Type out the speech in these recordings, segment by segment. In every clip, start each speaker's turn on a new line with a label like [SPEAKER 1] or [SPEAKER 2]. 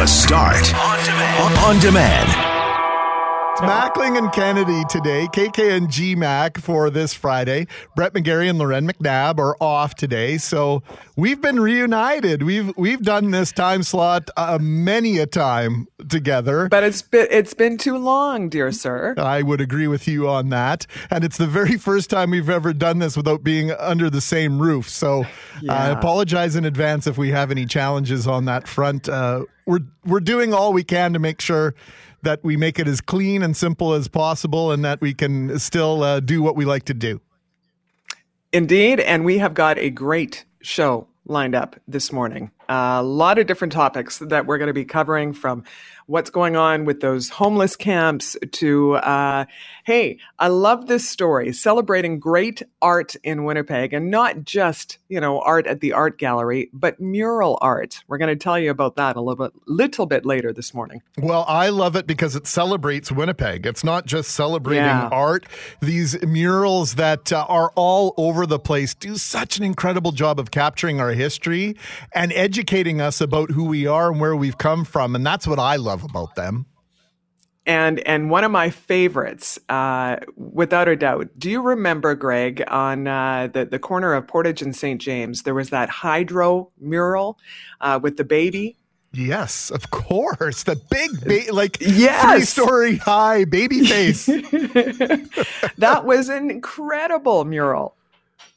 [SPEAKER 1] The Start on demand. On demand.
[SPEAKER 2] Mackling and Kennedy today, KK and G Mac for this Friday. Brett McGarry and Loren McNabb are off today, so we've been reunited. We've we've done this time slot uh, many a time together.
[SPEAKER 3] But it's been it's been too long, dear sir.
[SPEAKER 2] I would agree with you on that, and it's the very first time we've ever done this without being under the same roof. So yeah. I apologize in advance if we have any challenges on that front. Uh, we're we're doing all we can to make sure that we make it as clean and simple as possible and that we can still uh, do what we like to do.
[SPEAKER 3] Indeed. And we have got a great show lined up this morning. A lot of different topics that we're going to be covering from what's going on with those homeless camps to, uh, hey, I love this story celebrating great art in Winnipeg and not just, you know, art at the art gallery, but mural art. We're going to tell you about that a little bit, little bit later this morning.
[SPEAKER 2] Well, I love it because it celebrates Winnipeg. It's not just celebrating yeah. art. These murals that uh, are all over the place do such an incredible job of capturing our history and educating us about who we are and where we've come from. And that's what I love love about them.
[SPEAKER 3] And and one of my favorites, uh, without a doubt. Do you remember, Greg, on uh, the the corner of Portage and St. James, there was that hydro mural uh, with the baby
[SPEAKER 2] Yes, of course. The big, ba- like yes. three story high baby face.
[SPEAKER 3] that was an incredible mural.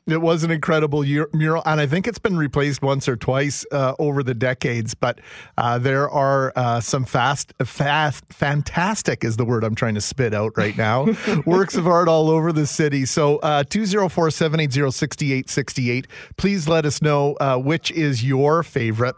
[SPEAKER 2] It was an incredible year, mural, and I think it's been replaced once or twice uh, over the decades. But uh, there are uh, some fast, fast, fantastic is the word I'm trying to spit out right now. works of art all over the city. So uh, two zero four seven eight zero sixty eight sixty eight. Please let us know uh, which is your favorite.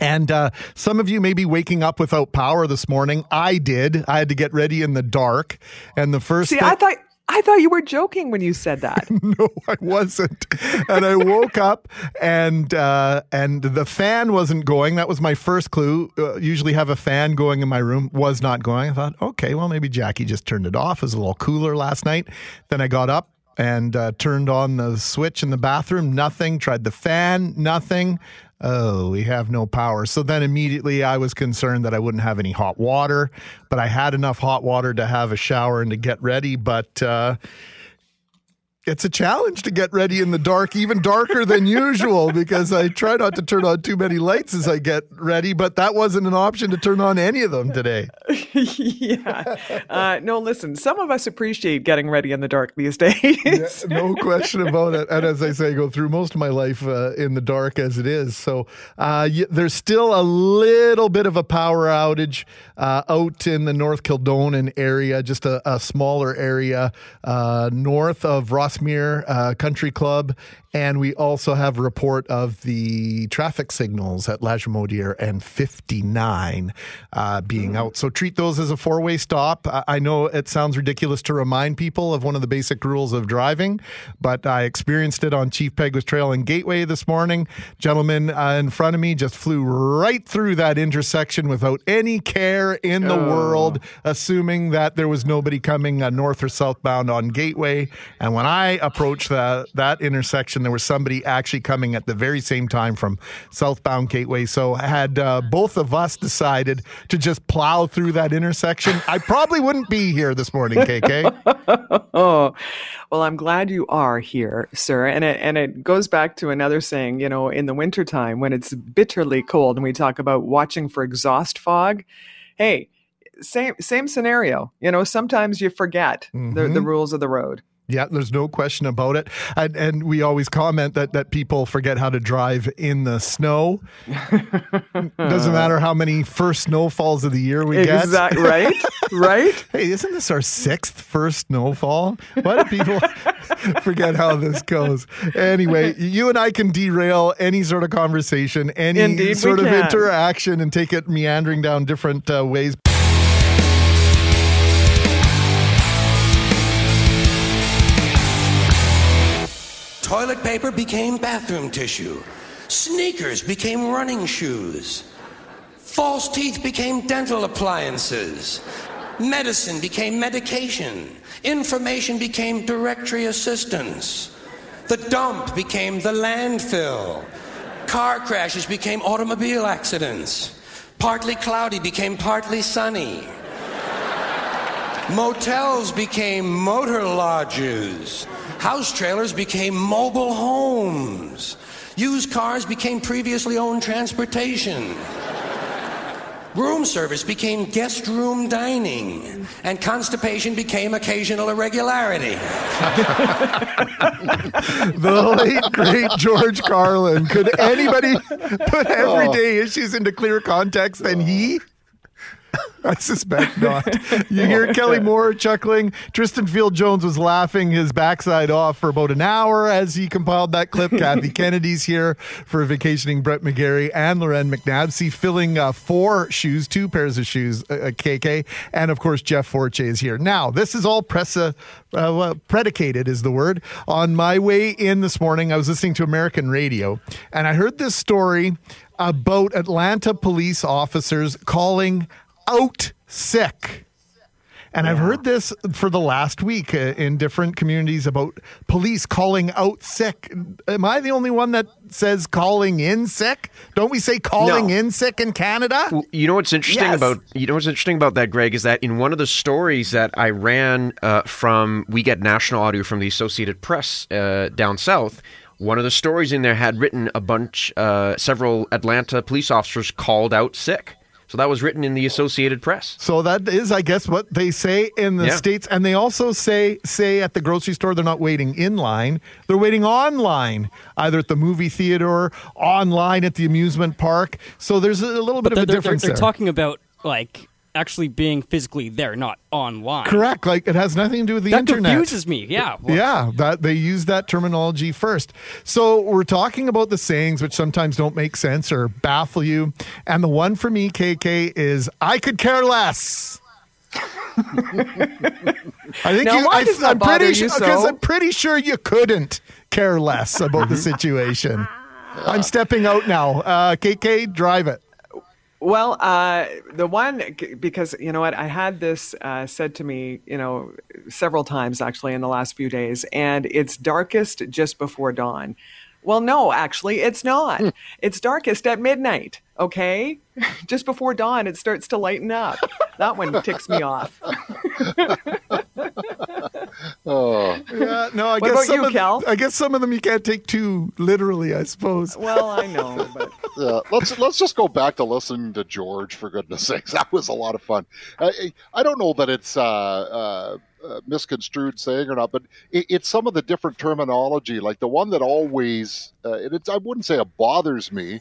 [SPEAKER 2] And uh, some of you may be waking up without power this morning. I did. I had to get ready in the dark. And the first
[SPEAKER 3] See, thing- I thought I thought you were joking when you said that.
[SPEAKER 2] no, I wasn't. And I woke up and uh, and the fan wasn't going. That was my first clue. Uh, usually have a fan going in my room. Was not going. I thought, okay, well maybe Jackie just turned it off. It was a little cooler last night. Then I got up and uh, turned on the switch in the bathroom. Nothing. Tried the fan. Nothing oh, we have no power. So then immediately I was concerned that I wouldn't have any hot water, but I had enough hot water to have a shower and to get ready. But uh, it's a challenge to get ready in the dark, even darker than usual, because I try not to turn on too many lights as I get ready, but that wasn't an option to turn on any of them today.
[SPEAKER 3] yeah. Uh, no, listen, some of us appreciate getting ready in the dark these days. yeah,
[SPEAKER 2] no question about it. And as I say, I go through most of my life uh, in the dark as it is. So uh, there's still a little bit of a power outage uh, out in the North Kildonan area, just a, a smaller area uh, north of Ross Rossmere uh, Country Club and we also have a report of the traffic signals at Lagimodiere and 59 uh, being mm. out. So treat those as a four way stop. I know it sounds ridiculous to remind people of one of the basic rules of driving, but I experienced it on Chief Peguis Trail and Gateway this morning. Gentleman uh, in front of me just flew right through that intersection without any care in the oh. world, assuming that there was nobody coming uh, north or southbound on Gateway. And when I approached that, that intersection, there was somebody actually coming at the very same time from southbound Gateway. So had uh, both of us decided to just plow through that intersection, I probably wouldn't be here this morning, KK.
[SPEAKER 3] oh, well, I'm glad you are here, sir. And it, and it goes back to another saying, you know, in the wintertime when it's bitterly cold and we talk about watching for exhaust fog. Hey, same same scenario. You know, sometimes you forget mm-hmm. the, the mm-hmm. rules of the road.
[SPEAKER 2] Yeah, there's no question about it. And, and we always comment that, that people forget how to drive in the snow. Doesn't matter how many first snowfalls of the year we get.
[SPEAKER 3] Exactly. Right? right?
[SPEAKER 2] hey, isn't this our sixth first snowfall? Why do people forget how this goes? Anyway, you and I can derail any sort of conversation, any Indeed sort of interaction, and take it meandering down different uh, ways.
[SPEAKER 4] Toilet paper became bathroom tissue. Sneakers became running shoes. False teeth became dental appliances. Medicine became medication. Information became directory assistance. The dump became the landfill. Car crashes became automobile accidents. Partly cloudy became partly sunny. Motels became motor lodges. House trailers became mobile homes. Used cars became previously owned transportation. Room service became guest room dining, and constipation became occasional irregularity.
[SPEAKER 2] the late great George Carlin. Could anybody put everyday oh. issues into clearer context than he? I suspect not. You hear Kelly Moore chuckling. Tristan Field Jones was laughing his backside off for about an hour as he compiled that clip. Kathy Kennedy's here for vacationing Brett McGarry and Loren McNabsey filling uh, four shoes, two pairs of shoes, uh, KK. And of course, Jeff Forche is here. Now, this is all press, uh, uh, predicated, is the word. On my way in this morning, I was listening to American radio and I heard this story about Atlanta police officers calling out sick. And yeah. I've heard this for the last week uh, in different communities about police calling out sick. Am I the only one that says calling in sick? Don't we say calling no. in sick in Canada?
[SPEAKER 5] Well, you know what's interesting yes. about you know what's interesting about that, Greg, is that in one of the stories that I ran uh, from, we get national audio from the Associated Press uh, down south. One of the stories in there had written a bunch, uh, several Atlanta police officers called out sick. So that was written in the Associated Press.
[SPEAKER 2] So that is, I guess, what they say in the yeah. states, and they also say say at the grocery store they're not waiting in line; they're waiting online, either at the movie theater, online at the amusement park. So there's a little bit
[SPEAKER 6] but
[SPEAKER 2] of a difference.
[SPEAKER 6] They're,
[SPEAKER 2] they're
[SPEAKER 6] talking about like actually being physically there, not online.
[SPEAKER 2] Correct. Like it has nothing to do with the
[SPEAKER 6] that
[SPEAKER 2] internet.
[SPEAKER 6] That confuses me. Yeah.
[SPEAKER 2] Well, yeah. That they use that terminology first. So we're talking about the sayings which sometimes don't make sense or baffle you. And the one for me, KK, is I could care less. I think
[SPEAKER 3] now,
[SPEAKER 2] you, I, I'm pretty sure
[SPEAKER 3] so?
[SPEAKER 2] because I'm pretty sure you couldn't care less about the situation. I'm stepping out now. Uh, KK, drive it.
[SPEAKER 3] Well, uh, the one because you know what I had this uh, said to me, you know, several times actually in the last few days, and it's darkest just before dawn. Well, no, actually, it's not. Hmm. it's darkest at midnight. Okay, just before dawn, it starts to lighten up. that one ticks me off.
[SPEAKER 2] oh, yeah. No, I
[SPEAKER 3] what
[SPEAKER 2] guess
[SPEAKER 3] about
[SPEAKER 2] some
[SPEAKER 3] you,
[SPEAKER 2] of,
[SPEAKER 3] Cal?
[SPEAKER 2] I guess some of them you can't take too literally. I suppose.
[SPEAKER 3] Well, I know, but
[SPEAKER 7] yeah, let's let's just go back to listening to George for goodness sakes. That was a lot of fun. I, I don't know that it's. Uh, uh, uh, misconstrued saying or not, but it, it's some of the different terminology. Like the one that always, uh, it's I wouldn't say it bothers me,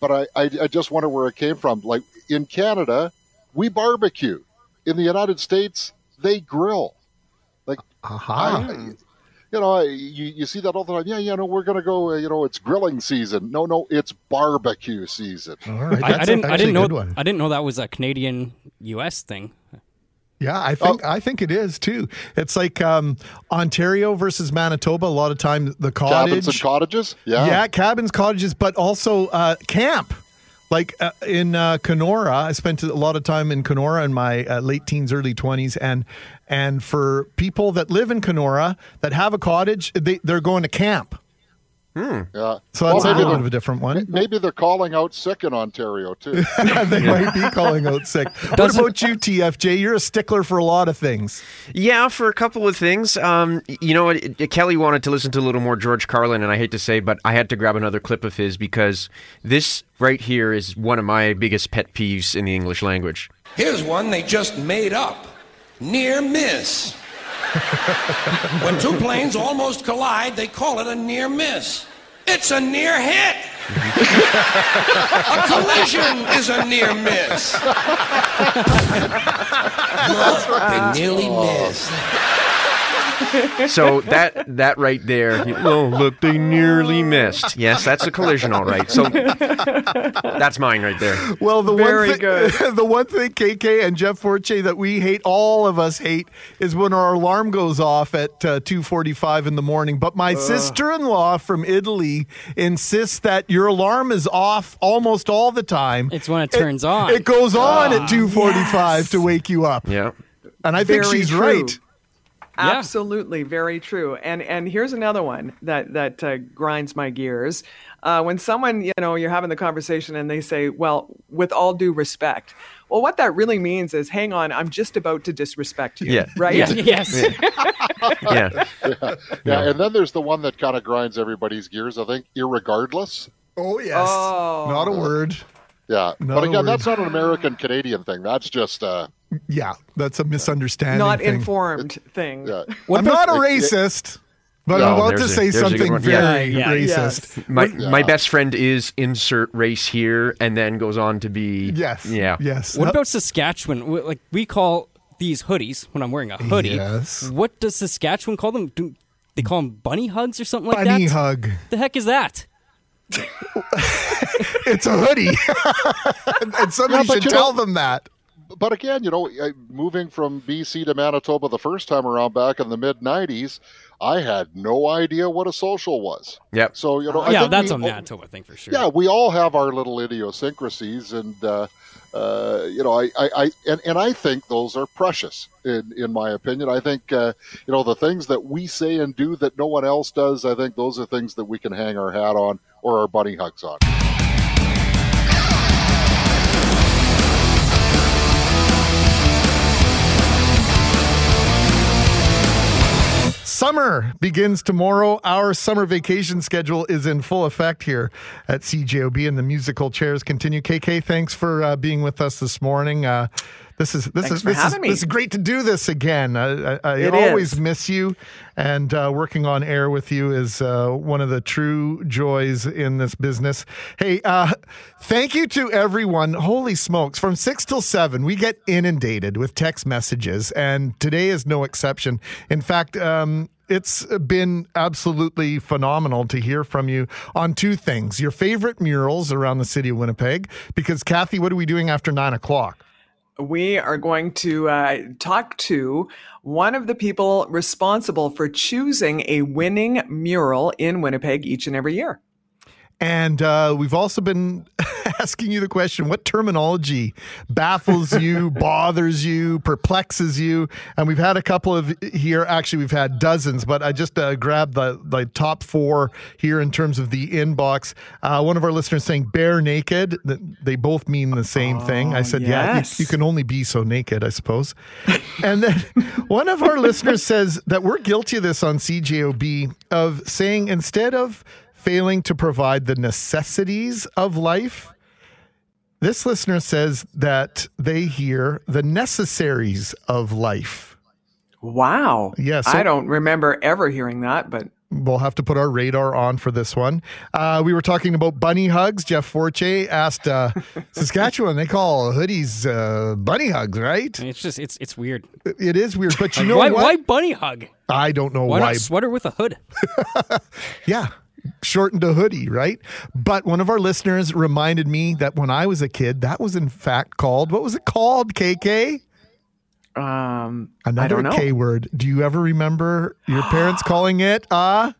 [SPEAKER 7] but I, I, I just wonder where it came from. Like in Canada, we barbecue. In the United States, they grill. Like,
[SPEAKER 2] uh-huh.
[SPEAKER 7] I, you know, you, you see that all the time. Yeah, you know, we're going to go. Uh, you know, it's grilling season. No, no, it's barbecue season.
[SPEAKER 2] All right,
[SPEAKER 6] I, I didn't. I didn't know.
[SPEAKER 2] One.
[SPEAKER 6] I didn't know that was a Canadian U.S. thing.
[SPEAKER 2] Yeah, I think oh. I think it is too. It's like um, Ontario versus Manitoba. A lot of times the cottage,
[SPEAKER 7] cabins and cottages. Yeah,
[SPEAKER 2] yeah, cabins, cottages, but also uh, camp. Like uh, in uh, Kenora, I spent a lot of time in Kenora in my uh, late teens, early twenties, and and for people that live in Kenora that have a cottage, they, they're going to camp.
[SPEAKER 7] Hmm. Yeah.
[SPEAKER 2] So that's well, a little bit of a different one.
[SPEAKER 7] Maybe they're calling out sick in Ontario too.
[SPEAKER 2] they might be calling out sick. What about you, TFJ? You're a stickler for a lot of things.
[SPEAKER 5] Yeah, for a couple of things. Um, you know, Kelly wanted to listen to a little more George Carlin, and I hate to say, but I had to grab another clip of his because this right here is one of my biggest pet peeves in the English language.
[SPEAKER 4] Here's one they just made up: near miss when two planes almost collide, they call it a near miss. It's a near hit. a collision is a near miss. they nearly missed
[SPEAKER 5] so that that right there, oh look, they nearly missed. Yes, that's a collision, all right. So that's mine right there.
[SPEAKER 2] Well, the
[SPEAKER 3] Very
[SPEAKER 2] one thing,
[SPEAKER 3] good.
[SPEAKER 2] the one thing KK and Jeff Forche that we hate, all of us hate, is when our alarm goes off at uh, two forty-five in the morning. But my uh. sister-in-law from Italy insists that your alarm is off almost all the time.
[SPEAKER 6] It's when it turns
[SPEAKER 2] it,
[SPEAKER 6] on.
[SPEAKER 2] It goes on uh, at two forty-five yes. to wake you up.
[SPEAKER 5] Yeah,
[SPEAKER 2] and I think she's
[SPEAKER 3] true.
[SPEAKER 2] right.
[SPEAKER 3] Absolutely, very true. And and here's another one that that uh, grinds my gears. Uh, when someone you know you're having the conversation and they say, "Well, with all due respect," well, what that really means is, "Hang on, I'm just about to disrespect you."
[SPEAKER 5] Yeah.
[SPEAKER 3] Right.
[SPEAKER 6] Yeah, yes.
[SPEAKER 5] yeah.
[SPEAKER 7] Yeah, and then there's the one that kind of grinds everybody's gears. I think, irregardless.
[SPEAKER 2] Oh yes,
[SPEAKER 3] Oh.
[SPEAKER 2] not a word.
[SPEAKER 7] Yeah,
[SPEAKER 2] Not
[SPEAKER 7] but
[SPEAKER 2] a
[SPEAKER 7] again,
[SPEAKER 2] word.
[SPEAKER 7] that's not an American Canadian thing. That's just uh,
[SPEAKER 2] Yeah, that's a misunderstanding.
[SPEAKER 3] Not
[SPEAKER 2] thing.
[SPEAKER 3] informed thing.
[SPEAKER 7] yeah.
[SPEAKER 2] I'm not a racist, but
[SPEAKER 7] No,
[SPEAKER 2] I'm about to
[SPEAKER 5] there's a-
[SPEAKER 2] say
[SPEAKER 5] there's a good
[SPEAKER 2] something
[SPEAKER 5] one. Yeah.
[SPEAKER 2] very
[SPEAKER 6] Yeah, yeah,
[SPEAKER 2] racist.
[SPEAKER 3] yes.
[SPEAKER 5] My
[SPEAKER 7] Yeah.
[SPEAKER 5] my best friend is insert race here, and then goes on to be
[SPEAKER 2] Yes.
[SPEAKER 5] yeah
[SPEAKER 2] Yes.
[SPEAKER 6] What
[SPEAKER 2] No-
[SPEAKER 6] about Saskatchewan? W- Like we call these hoodies when I'm wearing a hoodie.
[SPEAKER 2] Yes.
[SPEAKER 6] What does Saskatchewan call them? Do they call them bunny hugs or something like that?
[SPEAKER 2] bunny hug?
[SPEAKER 6] The heck is that?
[SPEAKER 2] It's a hoodie, and somebody
[SPEAKER 7] Yeah, but
[SPEAKER 2] should
[SPEAKER 7] you
[SPEAKER 2] tell
[SPEAKER 7] know-
[SPEAKER 2] them that.
[SPEAKER 7] But again, you know, moving from BC to Manitoba the first time around back in the mid '90s, I had no idea what a social was.
[SPEAKER 5] Yep.
[SPEAKER 7] So you know, I
[SPEAKER 6] yeah,
[SPEAKER 7] think
[SPEAKER 6] that's
[SPEAKER 7] we-
[SPEAKER 6] a Manitoba thing for sure.
[SPEAKER 7] Yeah, we all have our little idiosyncrasies, and uh, uh, you know, I, I, I and, and I think those are precious. In in my opinion, I think uh, you know the things that we say and do that no one else does. I think those are things that we can hang our hat on or our bunny hugs on.
[SPEAKER 2] Summer begins tomorrow. Our summer vacation schedule is in full effect here at CJOB, and the musical chairs continue. KK, thanks for uh, being with us this morning. Uh, this is this
[SPEAKER 3] Thanks
[SPEAKER 2] is this is,
[SPEAKER 3] me.
[SPEAKER 2] this is great to do this again. I, I, I always
[SPEAKER 3] is.
[SPEAKER 2] miss you, and uh, working on air with you is uh, one of the true joys in this business. Hey, uh, thank you to everyone. Holy smokes! From six till seven, we get inundated with text messages, and today is no exception. In fact. Um, it's been absolutely phenomenal to hear from you on two things your favorite murals around the city of Winnipeg. Because, Kathy, what are we doing after nine o'clock?
[SPEAKER 3] We are going to uh, talk to one of the people responsible for choosing a winning mural in Winnipeg each and every year.
[SPEAKER 2] And uh, we've also been asking you the question what terminology baffles you, bothers you, perplexes you? And we've had a couple of here. Actually, we've had dozens, but I just uh, grabbed the, the top four here in terms of the inbox. Uh, one of our listeners saying bare naked. They both mean the same thing. I said, yeah, you, you can only be so naked, I suppose. and then one of our listeners says that we're guilty of this on CJOB of saying instead of failing to provide the necessities of life, this listener says that they hear the necessaries of life.
[SPEAKER 3] Wow.
[SPEAKER 2] Yeah, so-
[SPEAKER 3] I don't remember ever hearing that, but
[SPEAKER 2] We'll have to put our radar on for this one. Uh, we were talking about bunny hugs. Jeff Forche asked uh, Saskatchewan, they call hoodies uh, bunny hugs, right?
[SPEAKER 6] It's just it's it's weird.
[SPEAKER 2] It is weird, but you know
[SPEAKER 6] why
[SPEAKER 2] what?
[SPEAKER 6] why bunny hug?
[SPEAKER 2] I don't know
[SPEAKER 6] Why,
[SPEAKER 2] why.
[SPEAKER 6] not sweater with a hood?
[SPEAKER 2] Yeah. Shortened to hoodie, right? But one of our listeners reminded me that when I was a kid, that was in fact called, what was it called, KK?
[SPEAKER 3] um,
[SPEAKER 2] Another
[SPEAKER 3] I don't know.
[SPEAKER 2] K word. Do you ever remember your parents calling it uh,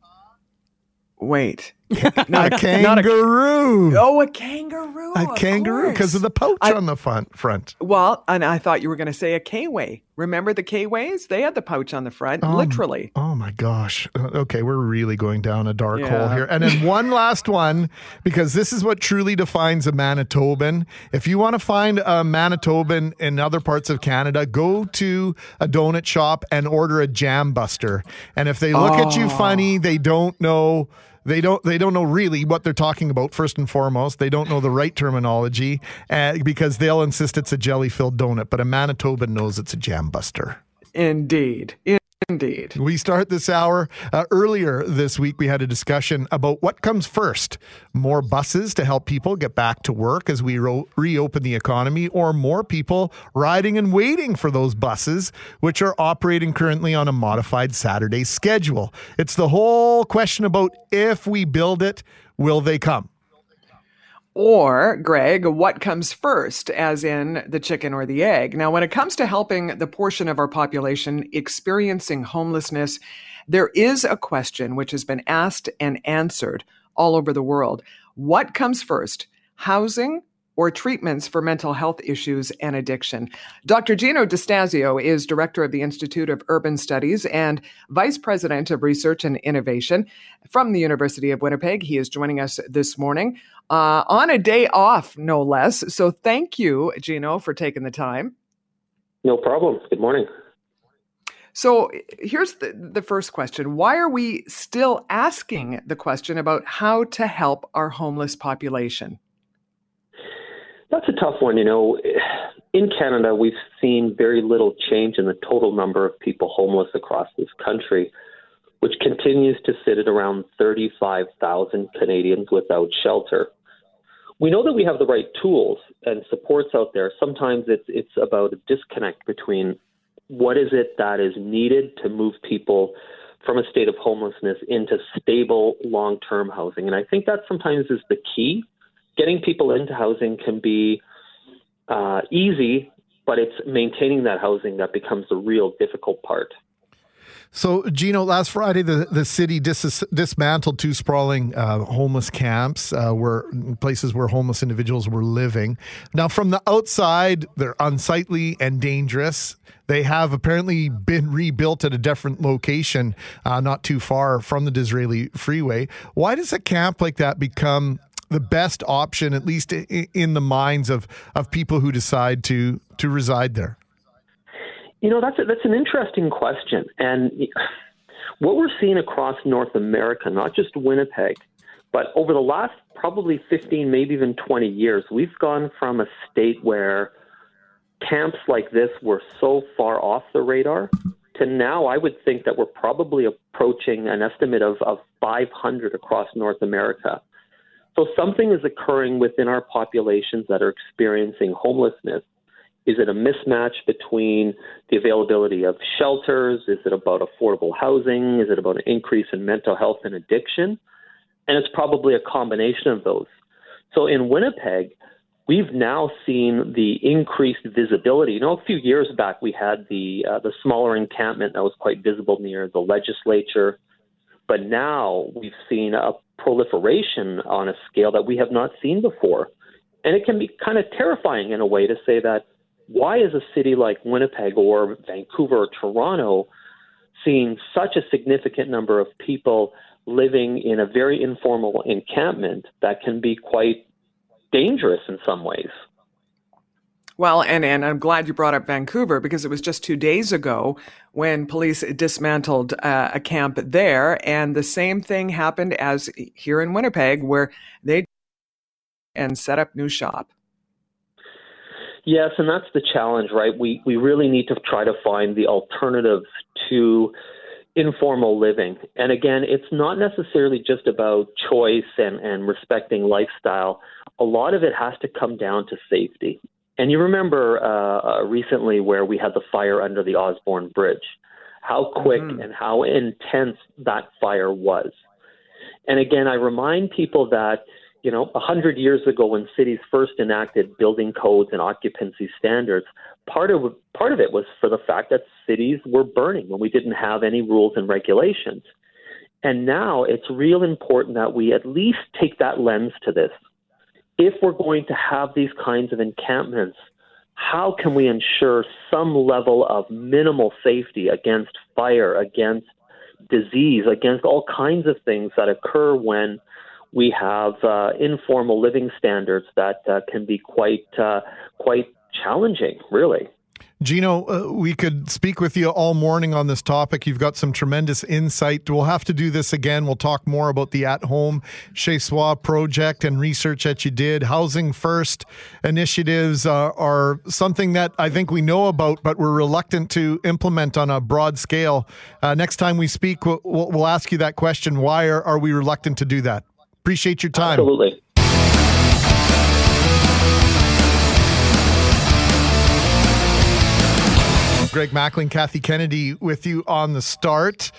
[SPEAKER 3] Wait.
[SPEAKER 2] A
[SPEAKER 3] Not
[SPEAKER 2] kangaroo?
[SPEAKER 3] Oh, a kangaroo.
[SPEAKER 2] a kangaroo because of the pouch
[SPEAKER 3] I-
[SPEAKER 2] on the front. front.
[SPEAKER 3] Well, and I thought you were going to say a K-way. Remember the K-ways? They had the pouch on the front,
[SPEAKER 2] Um,
[SPEAKER 3] literally.
[SPEAKER 2] Oh my gosh. Uh, Okay, we're really going down a dark hole here. And then one last one, because this is what truly defines a Manitoban. If you want to find a Manitoban in other parts of Canada, go to a donut shop and order a jam buster. And if they look at you funny, they don't know. They don't. They don't know really what they're talking about. First and foremost, they don't know the right terminology uh, because they'll insist it's a jelly-filled donut. But a Manitoban knows it's a jam buster.
[SPEAKER 3] Indeed. Indeed.
[SPEAKER 2] We start this hour uh, earlier this week. We had a discussion about what comes first more buses to help people get back to work as we ro- reopen the economy, or more people riding and waiting for those buses, which are operating currently on a modified Saturday schedule. It's the whole question about if we build it, will they come?
[SPEAKER 3] Or, Greg, what comes first, as in the chicken or the egg? Now, when it comes to helping the portion of our population experiencing homelessness, there is a question which has been asked and answered all over the world. What comes first, housing or treatments for mental health issues and addiction. Dr. Jino Distasio is director of the Institute of Urban Studies and vice president of research and innovation from the University of Winnipeg. He is joining us this morning uh, on a day off, no less. So thank you, Jino, for taking the time.
[SPEAKER 8] No problem. Good morning.
[SPEAKER 3] So here's the, the first question Why are we still asking the question about how to help our homeless population?
[SPEAKER 8] That's a tough one. You know, in Canada, we've seen very little change in the total number of people homeless across this country, which continues to sit at around 35,000 Canadians without shelter. We know that we have the right tools and supports out there. Sometimes it's it's about a disconnect between what is it that is needed to move people from a state of homelessness into stable long term housing. And I think that sometimes is the key. Getting people into housing can be uh, easy, but it's maintaining that housing that becomes the real difficult part.
[SPEAKER 2] So, Jino, last Friday, the, the city dis- dismantled two sprawling uh, homeless camps, uh, where places where homeless individuals were living. Now, from the outside, they're unsightly and dangerous. They have apparently been rebuilt at a different location, uh, not too far from the Disraeli Freeway. Why does a camp like that become the best option, at least in the minds of, of people who decide to to reside there?
[SPEAKER 8] You know, that's a, that's an interesting question, and what we're seeing across North America, not just Winnipeg, but over the last probably 15, maybe even 20 years, we've gone from a state where camps like this were so far off the radar to now I would think that we're probably approaching an estimate of, of 500 across North America. So something is occurring within our populations that are experiencing homelessness is it a mismatch between the availability of shelters? Is it about affordable housing? Is it about an increase in mental health and addiction? And it's probably a combination of those. So in Winnipeg, we've now seen the increased visibility. You know, a few years back, we had the uh, the smaller encampment that was quite visible near the legislature, but now we've seen a proliferation on a scale that we have not seen before. And it can be kind of terrifying in a way to say that why is a city like Winnipeg or Vancouver or Toronto seeing such a significant number of people living in a very informal encampment that can be quite dangerous in some ways?
[SPEAKER 3] Well, and, and I'm glad you brought up Vancouver because it was just two days ago when police dismantled uh, a camp there. And the same thing happened as here in Winnipeg, where they and set up new shop.
[SPEAKER 8] Yes, and that's the challenge, right? We we really need to try to find the alternative to informal living. And again, it's not necessarily just about choice and, and respecting lifestyle. A lot of it has to come down to safety. And you remember uh, uh recently where we had the fire under the Osborne Bridge, how quick mm-hmm. and how intense that fire was. And again, I remind people that you know, a hundred years ago when cities first enacted building codes and occupancy standards, part of part of it was for the fact that cities were burning when we didn't have any rules and regulations. And now it's real important that we at least take that lens to this. If we're going to have these kinds of encampments, how can we ensure some level of minimal safety against fire, against disease, against all kinds of things that occur when we have uh, informal living standards that uh, can be quite uh, quite challenging, really.
[SPEAKER 2] Jino, uh, we could speak with you all morning on this topic. You've got some tremendous insight. We'll have to do this again. We'll talk more about the at home Chez Soi project and research that you did. Housing First initiatives uh, are something that I think we know about, but we're reluctant to implement on a broad scale. Uh, next time we speak, we'll, we'll, ask you that question. Why are, are we reluctant to do that? Appreciate your time.
[SPEAKER 8] Absolutely.
[SPEAKER 2] Greg Mackling, Kathy Kennedy with you on the start.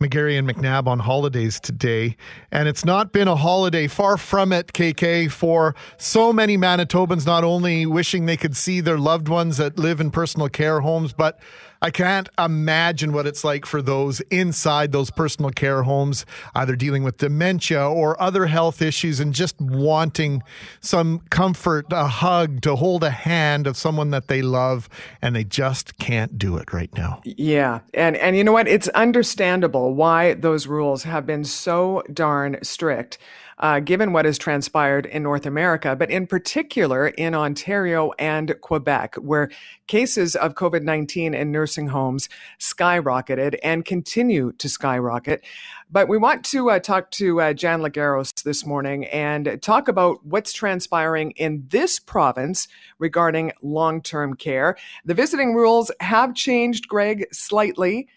[SPEAKER 2] McGarry and McNabb on holidays today. And it's not been a holiday, far from it, KK, for so many Manitobans, not only wishing they could see their loved ones that live in personal care homes, but I can't imagine what it's like for those inside those personal care homes, either dealing with dementia or other health issues and just wanting some comfort, a hug, to hold a hand of someone that they love, and they just can't do it right now.
[SPEAKER 3] Yeah. And and you know what? It's understandable why those rules have been so darn strict uh, given what has transpired in North America, but in particular in Ontario and Quebec, where cases of COVID 19 in nursing homes skyrocketed and continue to skyrocket. But we want to uh, talk to uh, Jan Legeros this morning and talk about what's transpiring in this province regarding long term care. The visiting rules have changed, Greg, slightly.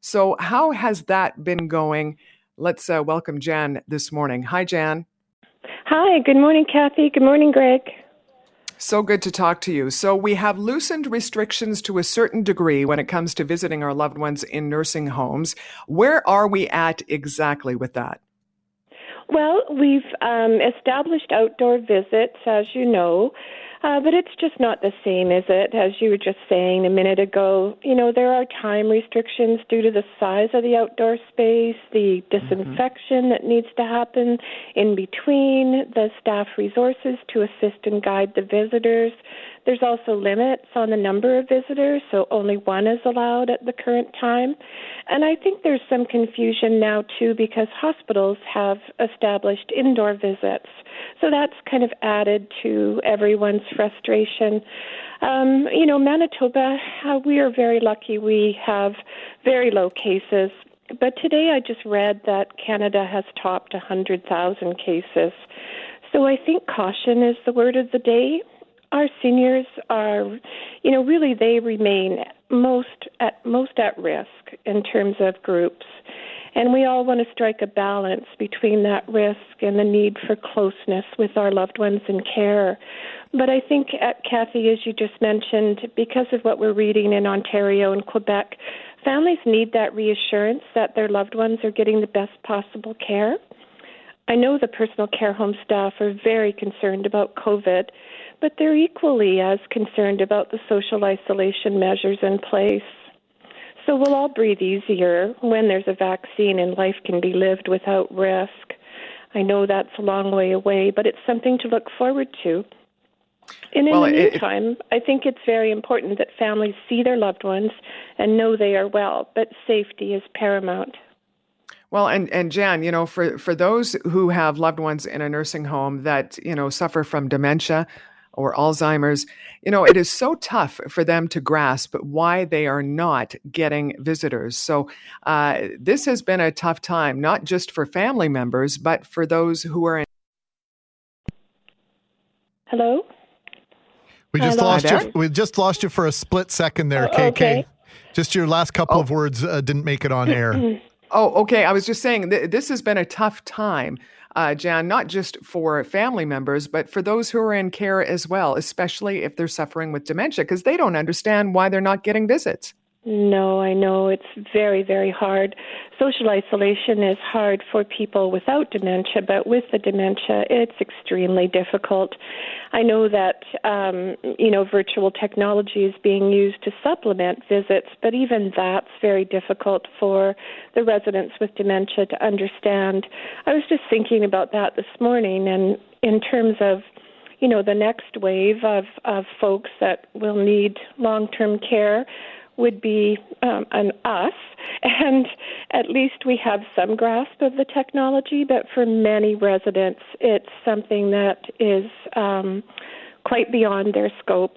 [SPEAKER 3] So, how has that been going? Let's uh, welcome Jan this morning. Hi, Jan.
[SPEAKER 9] Hi, good morning, Kathy. Good morning, Greg.
[SPEAKER 3] So good to talk to you. So, we have loosened restrictions to a certain degree when it comes to visiting our loved ones in nursing homes. Where are we at exactly with that?
[SPEAKER 9] Well, we've um, established outdoor visits, as you know. Uh, but it's just not the same, is it? As you were just saying a minute ago, you know, there are time restrictions due to the size of the outdoor space, the disinfection mm-hmm. that needs to happen in between, the staff resources to assist and guide the visitors. There's also limits on the number of visitors, so only one is allowed at the current time. And I think there's some confusion now, too, because hospitals have established indoor visits. So that's kind of added to everyone's frustration. Um, you know, Manitoba, uh, we are very lucky. We have very low cases. But today I just read that Canada has topped 100,000 cases. So I think caution is the word of the day. Our seniors are, you know, really they remain most at most at risk in terms of groups. And we all want to strike a balance between that risk and the need for closeness with our loved ones in care. But I think, uh, Kathy, as you just mentioned, because of what we're reading in Ontario and Quebec, families need that reassurance that their loved ones are getting the best possible care. I know the personal care home staff are very concerned about COVID, but they're equally as concerned about the social isolation measures in place. So we'll all breathe easier when there's a vaccine and life can be lived without risk. I know that's a long way away, but it's something to look forward to. And in
[SPEAKER 3] Well,
[SPEAKER 9] the
[SPEAKER 3] it-
[SPEAKER 9] meantime, I think it's very important that families see their loved ones and know they are well, but safety is paramount.
[SPEAKER 3] Well, and, and Jan, you know, for, for those who have loved ones in a nursing home that, you know, suffer from dementia or Alzheimer's, you know, it is so tough for them to grasp why they are not getting visitors. So uh, this has been a tough time, not just for family members, but for those who are in.
[SPEAKER 9] Hello?
[SPEAKER 2] We just
[SPEAKER 9] Hello?
[SPEAKER 2] lost
[SPEAKER 3] Hi
[SPEAKER 2] you. We just lost you for a split second there,
[SPEAKER 9] Oh,
[SPEAKER 2] KK.
[SPEAKER 9] okay.
[SPEAKER 2] Just your last couple of words uh, didn't make it on air.
[SPEAKER 3] Oh, okay. I was just saying th- this has been a tough time, uh, Jan, not just for family members, but for those who are in care as well, especially if they're suffering with dementia, because they don't understand why they're not getting visits.
[SPEAKER 9] No, I know it's very, very hard. Social isolation is hard for people without dementia, but with the dementia, it's extremely difficult. I know that um, you know virtual technology is being used to supplement visits, but even that's very difficult for the residents with dementia to understand. I was just thinking about that this morning, and in terms of you know the next wave of of folks that will need long term care would be um, an us, and at least we have some grasp of the technology. But for many residents, it's something that is um, quite beyond their scope.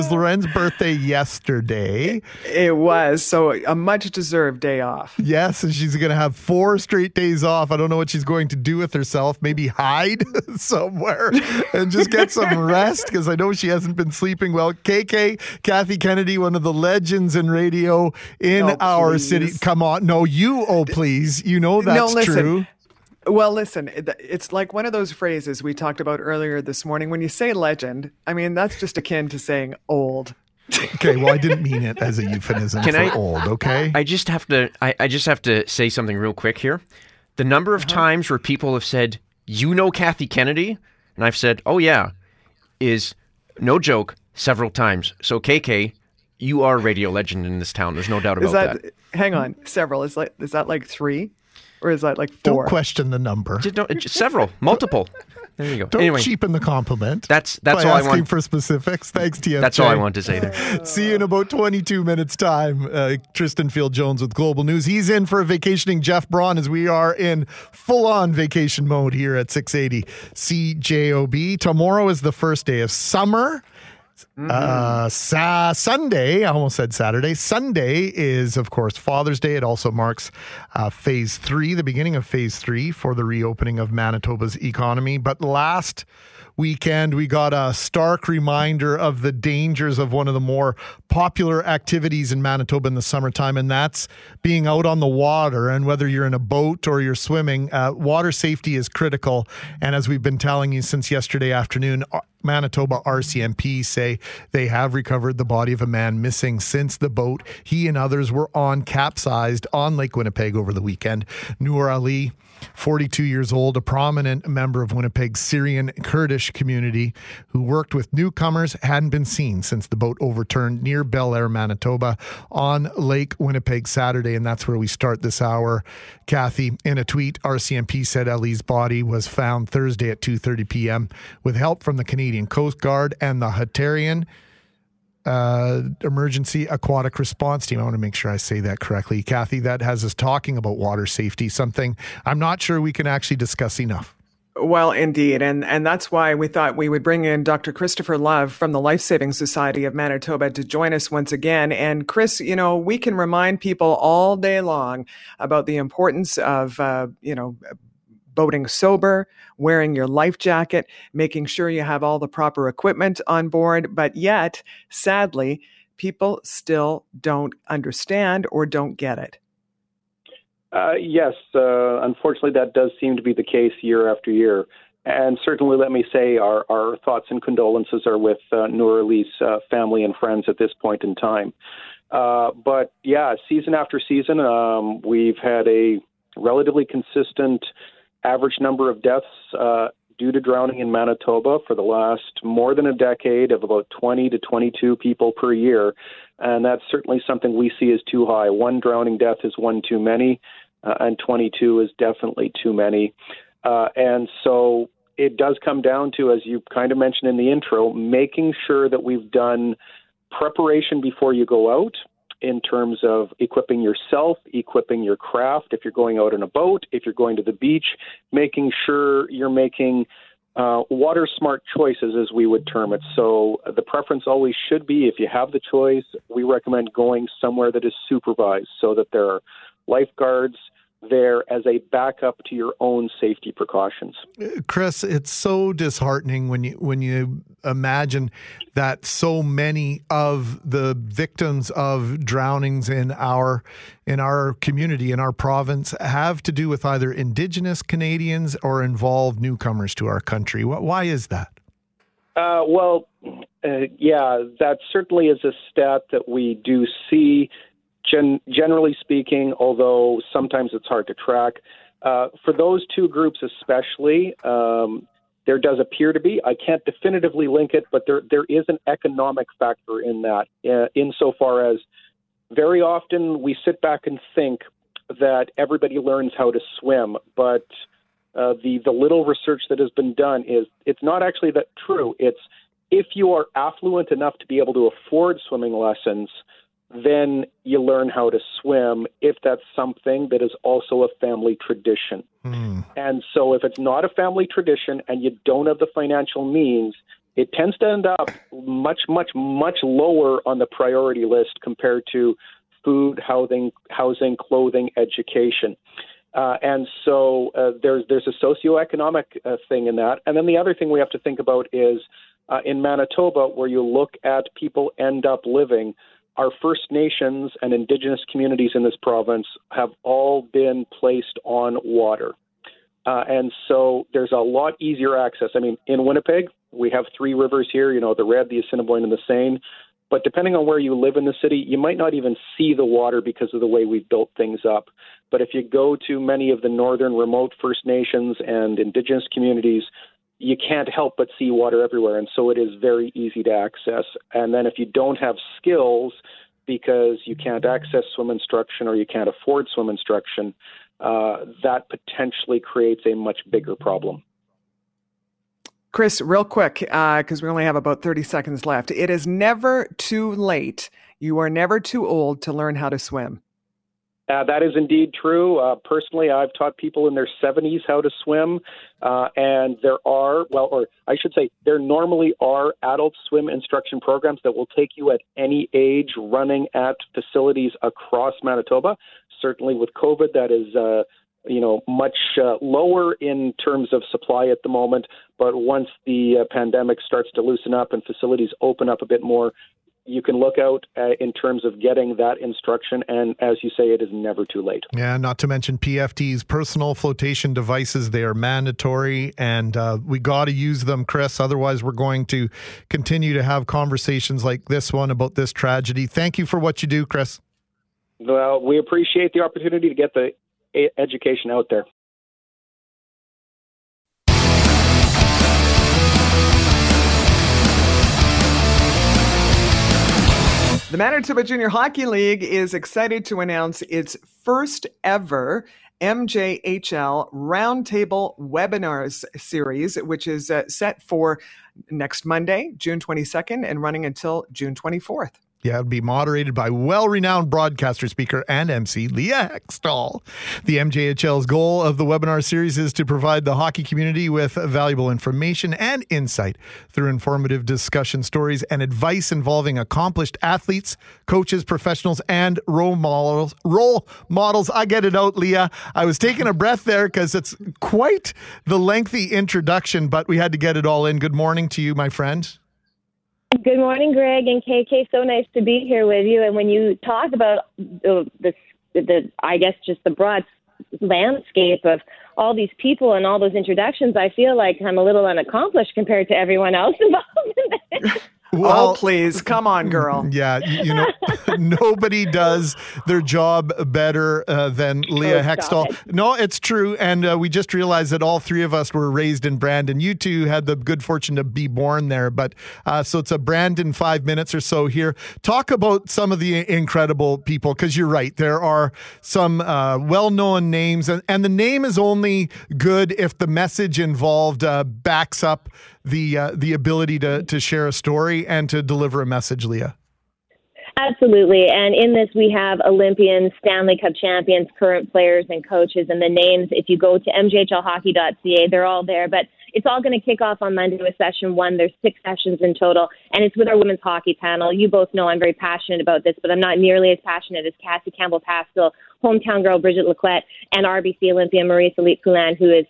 [SPEAKER 2] Was Loren's birthday yesterday.
[SPEAKER 3] It was so a much deserved day off.
[SPEAKER 2] Yes, and she's going to have four straight days off. I don't know what she's going to do with herself. Maybe hide somewhere and just get some rest because I know she hasn't been sleeping well. KK, Kathy Kennedy, one of the legends in radio in
[SPEAKER 3] Oh,
[SPEAKER 2] our city. Come on. No, you, oh, please. You know that's
[SPEAKER 3] no, listen.
[SPEAKER 2] true.
[SPEAKER 3] Well, listen, it's like one of those phrases we talked about earlier this morning. When you say legend, I mean, that's just akin to saying old.
[SPEAKER 2] Okay, well, I didn't mean it as a euphemism
[SPEAKER 5] Can
[SPEAKER 2] for
[SPEAKER 5] I-
[SPEAKER 2] old, okay?
[SPEAKER 5] I just have to. I, I just have to say something real quick here. The number of uh-huh. times where people have said, "You know Kathy Kennedy," And I've said, "Oh yeah," is no joke several times. So KK, you are a radio legend in this town. There's no doubt about
[SPEAKER 3] Is that,
[SPEAKER 5] that.
[SPEAKER 3] hang on, several? Is like is that like three, or is that like four?
[SPEAKER 2] Don't question the number.
[SPEAKER 5] Just don't- just several, multiple. There you go.
[SPEAKER 2] Don't
[SPEAKER 5] anyway,
[SPEAKER 2] cheapen the compliment.
[SPEAKER 5] That's- that's
[SPEAKER 2] by
[SPEAKER 5] all I
[SPEAKER 2] asking
[SPEAKER 5] want-
[SPEAKER 2] for specifics. Thanks, TFJ.
[SPEAKER 5] that's all I want to say there.
[SPEAKER 2] See you in about 22 minutes' time. Uh, Tristan Field Jones with Global News. He's in for a vacationing Jeff Braun as we are in full on vacation mode here at 680 CJOB. Tomorrow is the first day of summer. Uh, sa- Sunday, I almost said Saturday. Sunday is, of course, Father's Day. It also marks uh, phase three, the beginning of phase three for the reopening of Manitoba's economy. But last weekend, we got a stark reminder of the dangers of one of the more popular activities in Manitoba in the summertime, and that's being out on the water. And whether you're in a boat or you're swimming, uh, water safety is critical. And as we've been telling you since yesterday afternoon, uh, Manitoba RCMP say they have recovered the body of a man missing since the boat he and others were on capsized on Lake Winnipeg over the weekend. Noor Ali, 42 years old, a prominent member of Winnipeg's Syrian Kurdish community who worked with newcomers, hadn't been seen since the boat overturned near Belair, Manitoba on Lake Winnipeg Saturday. And that's where we start this hour. Kathy, in a tweet, RCMP said Ali's body was found Thursday at 2.30 p.m. with help from the Canadian Coast Guard and the Hutterian uh, Emergency Aquatic Response Team. I want to make sure I say that correctly. Kathy, that has us talking about water safety, something I'm not sure we can actually discuss enough.
[SPEAKER 3] Well, indeed. And, and that's why we thought we would bring in Dr. Christopher Love from the Life Saving Society of Manitoba to join us once again. And Chris, you know, we can remind people all day long about the importance of, uh, you know, boating sober, wearing your life jacket, making sure you have all the proper equipment on board. But yet, sadly, people still don't understand or don't get it.
[SPEAKER 10] Uh, yes, uh, unfortunately, that does seem to be the case year after year. And certainly, let me say our, our thoughts and condolences are with uh, uh, family and friends at this point in time. Uh, but yeah, season after season, um, we've had a relatively consistent average number of deaths uh, due to drowning in Manitoba for the last more than a decade of about 20 to 22 people per year. And that's certainly something we see as too high. One drowning death is one too many, uh, and 22 is definitely too many. Uh, and so it does come down to, as you kind of mentioned in the intro, making sure that we've done preparation before you go out in terms of equipping yourself, equipping your craft. If you're going out in a boat, if you're going to the beach, making sure you're making uh, water smart choices, as we would term it. So the preference always should be if you have the choice, we recommend going somewhere that is supervised so that there are lifeguards there as a backup to your own safety precautions.
[SPEAKER 2] Chris, it's so disheartening when you when you imagine that so many of the victims of drownings in our in our community in our province have to do with either indigenous Canadians or involve newcomers to our country. Why is that?
[SPEAKER 10] Uh, well, uh, yeah, that certainly is a stat that we do see. Gen- generally speaking, although sometimes it's hard to track, uh, for those two groups especially, um, there does appear to be. I can't definitively link it, but there there is an economic factor in that, uh, insofar as very often we sit back and think that everybody learns how to swim, but uh, the the little research that has been done is it's not actually that true. It's if you are affluent enough to be able to afford swimming lessons, then you learn how to swim if that's something that is also a family tradition.
[SPEAKER 2] Hmm.
[SPEAKER 10] And so if it's not a family tradition and you don't have the financial means, it tends to end up much, much, much lower on the priority list compared to food, housing, housing, clothing, education. Uh, and so uh, there's there's a socioeconomic uh, thing in that, and then the other thing we have to think about is uh, in Manitoba, where you look at people end up living. Our First Nations and Indigenous communities in this province have all been placed on water, uh, and so there's a lot easier access. I mean, in Winnipeg, we have three rivers here. You know, the Red, the Assiniboine, and the Seine. But depending on where you live in the city, you might not even see the water because of the way we've built things up. But if you go to many of the northern remote First Nations and Indigenous communities, you can't help but see water everywhere, and so it is very easy to access. And then if you don't have skills because you can't access swim instruction or you can't afford swim instruction, uh, that potentially creates a much bigger problem.
[SPEAKER 3] Chris, real quick, because uh, we only have about 30 seconds left. It is never too late. You are never too old to learn how to swim.
[SPEAKER 10] Uh, that is indeed true. Uh, personally, I've taught people in their 70s how to swim, uh, and there are, well, or I should say, there normally are adult swim instruction programs that will take you at any age running at facilities across Manitoba. Certainly with COVID, that is. Uh, you know, much uh, lower in terms of supply at the moment. But once the uh, pandemic starts to loosen up and facilities open up a bit more, you can look out uh, in terms of getting that instruction. And as you say, it is never too late.
[SPEAKER 2] Yeah, not to mention PFD's personal flotation devices. They are mandatory, and uh, we got to use them, Chris. Otherwise, we're going to continue to have conversations like this one about this tragedy. Thank you for what you do, Chris.
[SPEAKER 10] Well, we appreciate the opportunity to get the education out there.
[SPEAKER 3] The Manitoba Junior Hockey League is excited to announce its first ever MJHL Roundtable Webinars series, which is uh, set for next Monday, June 22nd, and running until June 24th.
[SPEAKER 2] Yeah, it'll be moderated by well renowned broadcaster, speaker, and MC Leah Hextall. The MJHL's goal of the webinar series is to provide the hockey community with valuable information and insight through informative discussion stories and advice involving accomplished athletes, coaches, professionals, and role models. Role models. I get it out, Leah. I was taking a breath there because it's quite the lengthy introduction, but we had to get it all in. Good morning to you, my friend.
[SPEAKER 11] Good morning, Greg and KK. So nice to be here with you. And when you talk about the, the, the I guess just the broad landscape of all these people and all those introductions, I feel like I'm a little unaccomplished compared to everyone else involved in this.
[SPEAKER 3] Well, oh, please. Come on, girl.
[SPEAKER 2] Yeah. You know, nobody does their job better uh, than Leah oh, Hextall. It. No, it's true. And uh, we just realized that all three of us were raised in Brandon. You two had the good fortune to be born there. But uh, so it's a Brandon five minutes or so here. Talk about some of the incredible people, because you're right. There are some uh, well known names, and, and the name is only good if the message involved uh, backs up the uh, the ability to to share a story and to deliver a message, Leah.
[SPEAKER 11] Absolutely. And in this, we have Olympians, Stanley Cup champions, current players, and coaches. And the names, if you go to mjhlhockey.ca, they're all there. But it's all going to kick off on Monday with session one. There's six sessions in total, and it's with our women's hockey panel. You both know I'm very passionate about this, but I'm not nearly as passionate as Cassie Campbell Pascall, hometown girl Brigitte Lacquette, and RBC Olympia Marie Philip Poulin, who is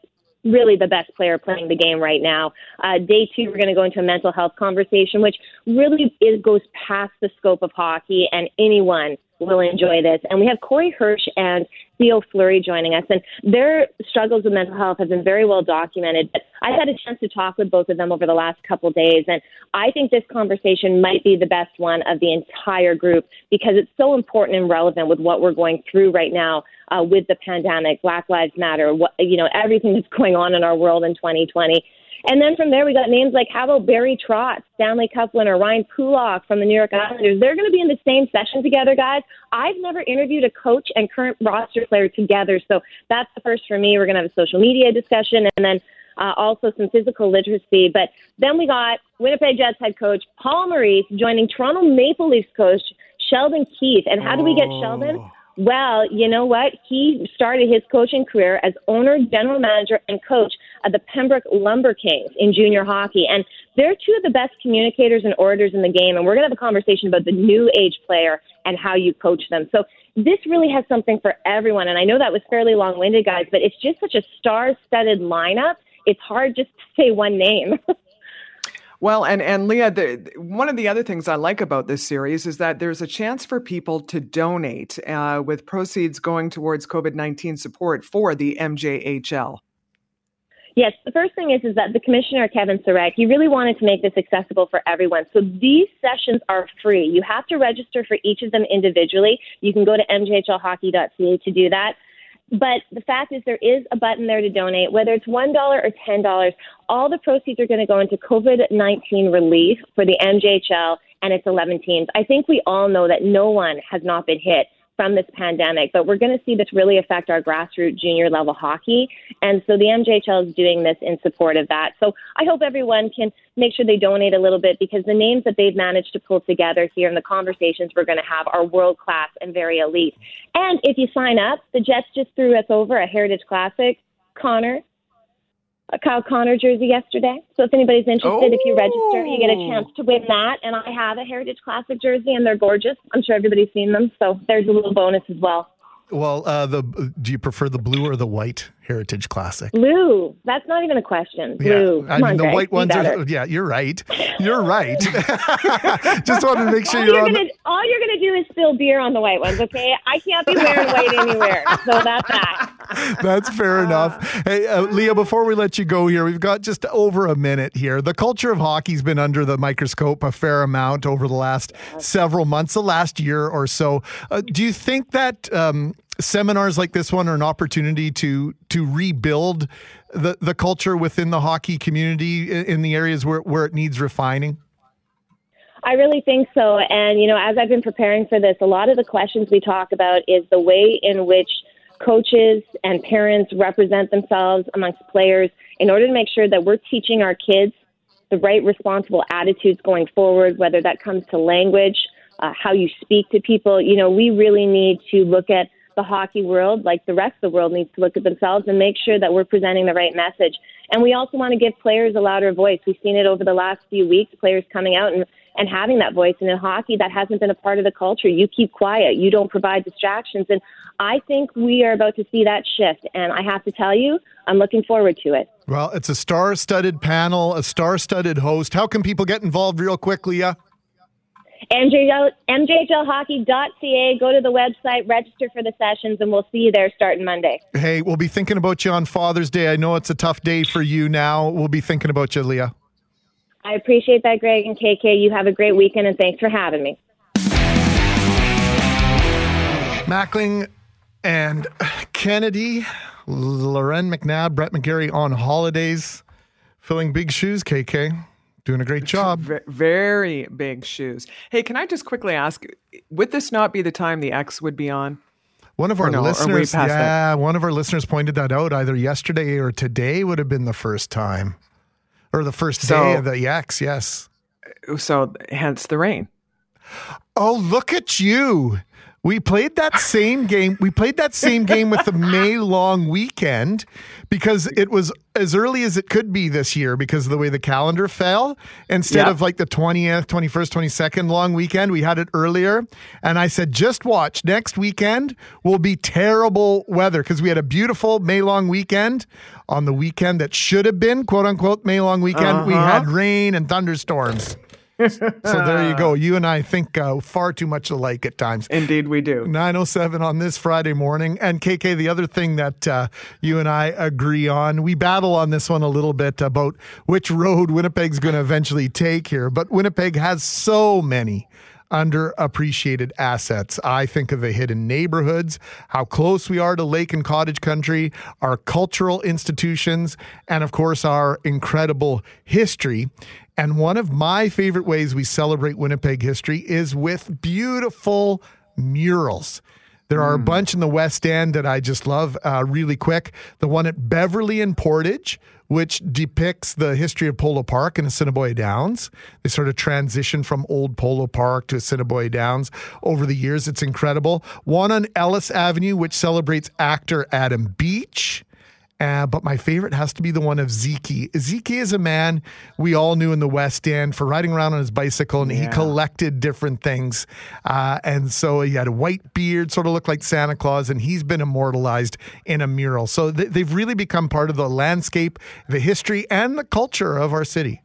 [SPEAKER 11] really the best player playing the game right now. Uh, day two, we're going to go into a mental health conversation, which really is, goes past the scope of hockey, and anyone will enjoy this. And we have Corey Hirsch and Theo Fleury joining us, and their struggles with mental health have been very well documented. But I've had a chance to talk with both of them over the last couple days, and I think this conversation might be the best one of the entire group because it's so important and relevant with what we're going through right now uh, with the pandemic, Black Lives Matter, what, you know, everything that's going on in our world in 2020. And then from there, we got names like how about Barry Trotz, Stanley Cup or Ryan Pulock from the New York Islanders. They're going to be in the same session together, guys. I've never interviewed a coach and current roster player together, so that's the first for me. We're going to have a social media discussion and then uh, also some physical literacy. But then we got Winnipeg Jets head coach Paul Maurice joining Toronto Maple Leafs coach Sheldon Keefe. And how do we get Sheldon? Oh. Well, you know what? He started his coaching career as owner, general manager, and coach of the Pembroke Lumber Kings in junior hockey. And they're two of the best communicators and orators in the game. And we're going to have a conversation about the new age player and how you coach them. So this really has something for everyone. And I know that was fairly long winded, guys, but it's just such a star studded lineup. It's hard just to say one name.
[SPEAKER 3] Well, and and Leah, the, one of the other things I like about this series is that there's a chance for people to donate, uh, with proceeds going towards COVID nineteen support for the MJHL.
[SPEAKER 11] Yes, the first thing is is that the commissioner Kevin Saurette, he really wanted to make this accessible for everyone. So these sessions are free. You have to register for each of them individually. You can go to mjhlhockey.ca to do that But the fact is, there is a button there to donate, whether it's $1 or $10. All the proceeds are going to go into COVID 19 relief for the MJHL and its 11 teams. I think we all know that no one has not been hit from this pandemic, but we're going to see this really affect our grassroots junior level hockey. And so the MJHL is doing this in support of that. So I hope everyone can make sure they donate a little bit because the names that they've managed to pull together here and the conversations we're going to have are world class and very elite. And if you sign up, the Jets just threw us over a Heritage Classic. Connor, a Kyle Connor jersey yesterday. So if anybody's interested, oh. if you register, you get a chance to win that. And I have a Heritage Classic jersey, and they're gorgeous. I'm sure everybody's seen them. So there's a little bonus as well.
[SPEAKER 2] Well, uh, the do you prefer the blue or the white Heritage Classic?
[SPEAKER 11] Blue. That's not even a question. Blue.
[SPEAKER 2] Yeah, I mean the Greg, white ones are. Yeah, you're right. You're right. Just wanted to make sure
[SPEAKER 11] all
[SPEAKER 2] you're,
[SPEAKER 11] you're
[SPEAKER 2] on.
[SPEAKER 11] Gonna,
[SPEAKER 2] the...
[SPEAKER 11] All you're going to do is spill beer on the white ones. Okay, I can't be wearing white anywhere. So that's that.
[SPEAKER 2] That's fair enough. Hey, uh, Leah, before we let you go here, we've got just over a minute here. The culture of hockey's been under the microscope a fair amount over the last several months, the last year or so. Uh, do you think that um, seminars like this one are an opportunity to to rebuild the the culture within the hockey community in, the areas where, where it needs refining?
[SPEAKER 11] I really think so. And, you know, as I've been preparing for this, a lot of the questions we talk about is the way in which coaches and parents represent themselves amongst players in order to make sure that we're teaching our kids the right responsible attitudes going forward, whether that comes to language, uh, how you speak to people. You know, we really need to look at the hockey world, like the rest of the world, needs to look at themselves and make sure that we're presenting the right message. And we also want to give players a louder voice. We've seen it over the last few weeks, players coming out and, and having that voice. And in hockey, that hasn't been a part of the culture. You keep quiet, you don't provide distractions. And I think we are about to see that shift. And I have to tell you, I'm looking forward to it.
[SPEAKER 2] Well, it's a star studded panel, a star studded host. How can people get involved real quickly? Yeah.
[SPEAKER 11] MJHL, MJHLhockey.ca. Go to the website, register for the sessions, and we'll see you there starting Monday.
[SPEAKER 2] Hey, we'll be thinking about you on Father's Day. I know it's a tough day for you now. We'll be thinking about you, Leah.
[SPEAKER 11] I appreciate that, Greg and KK. You have a great weekend, and thanks for having me.
[SPEAKER 2] Mackling and Kennedy, Loren McNabb, Brett McGarry on holidays, filling big shoes, KK. Doing a great job.
[SPEAKER 3] very big shoes. Hey, can I just quickly ask would this not be the time the Ex would be on?
[SPEAKER 2] One of our no, listeners, yeah, that? one of our listeners pointed that out. Either yesterday or today would have been the first time, or the first so, day of the Ex. Yes.
[SPEAKER 3] So, hence the rain.
[SPEAKER 2] Oh, look at you! We played that same game. We played that same game with the May long weekend because it was as early as it could be this year because of the way the calendar fell. Instead yep. of like the 20th, 21st, 22nd long weekend, we had it earlier. And I said, just watch. Next weekend will be terrible weather because we had a beautiful May long weekend. On the weekend that should have been, quote unquote, May long weekend, uh-huh. we had rain and thunderstorms so there you go. You and I think uh, far too much alike at times.
[SPEAKER 3] Indeed, we do.
[SPEAKER 2] 907 on this Friday morning. And KK, the other thing that uh, you and I agree on, we battle on this one a little bit about which road Winnipeg's going to eventually take here. But Winnipeg has so many underappreciated assets. I think of the hidden neighborhoods, how close we are to lake and cottage country, our cultural institutions, and of course, our incredible history. And one of my favorite ways we celebrate Winnipeg history is with beautiful murals. There are mm. a hmm. bunch in the West End that I just love. Uh, really quick, the one at Beverly and Portage, which depicts the history of Polo Park and Assiniboia Downs. They sort of transition from old Polo Park to Assiniboia Downs over the years. It's incredible. One on Ellis Avenue, which celebrates actor Adam Beach. Uh, but my favorite has to be the one of Zeke. Zeke is a man we all knew in the West End for riding around on his bicycle, and yeah. he collected different things. Uh, and so he had a white beard, sort of looked like Santa Claus, and he's been immortalized in a mural. So th- they've really become part of the landscape, the history, and the culture of our city.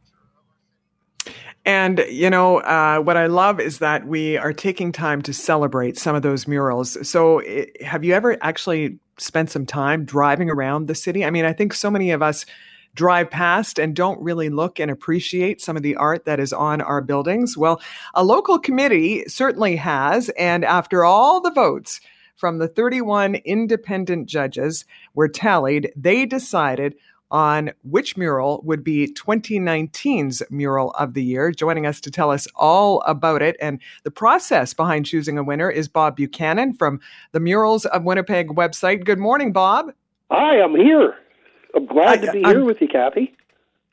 [SPEAKER 3] And, you know, uh, what I love is that we are taking time to celebrate some of those murals. So, it, have you ever actually spent some time driving around the city? I mean, I think so many of us drive past and don't really look and appreciate some of the art that is on our buildings. Well, a local committee certainly has. And after all the votes, from the 31 independent judges were tallied, they decided on which mural would be 2019's Mural of the Year. Joining us to tell us all about it and the process behind choosing a winner is Bob Buchanan from the Murals of Winnipeg website. Good morning, Bob.
[SPEAKER 12] Hi, I'm here. I'm glad
[SPEAKER 3] I-
[SPEAKER 12] to be
[SPEAKER 3] I'm-
[SPEAKER 12] here with you, Kathy.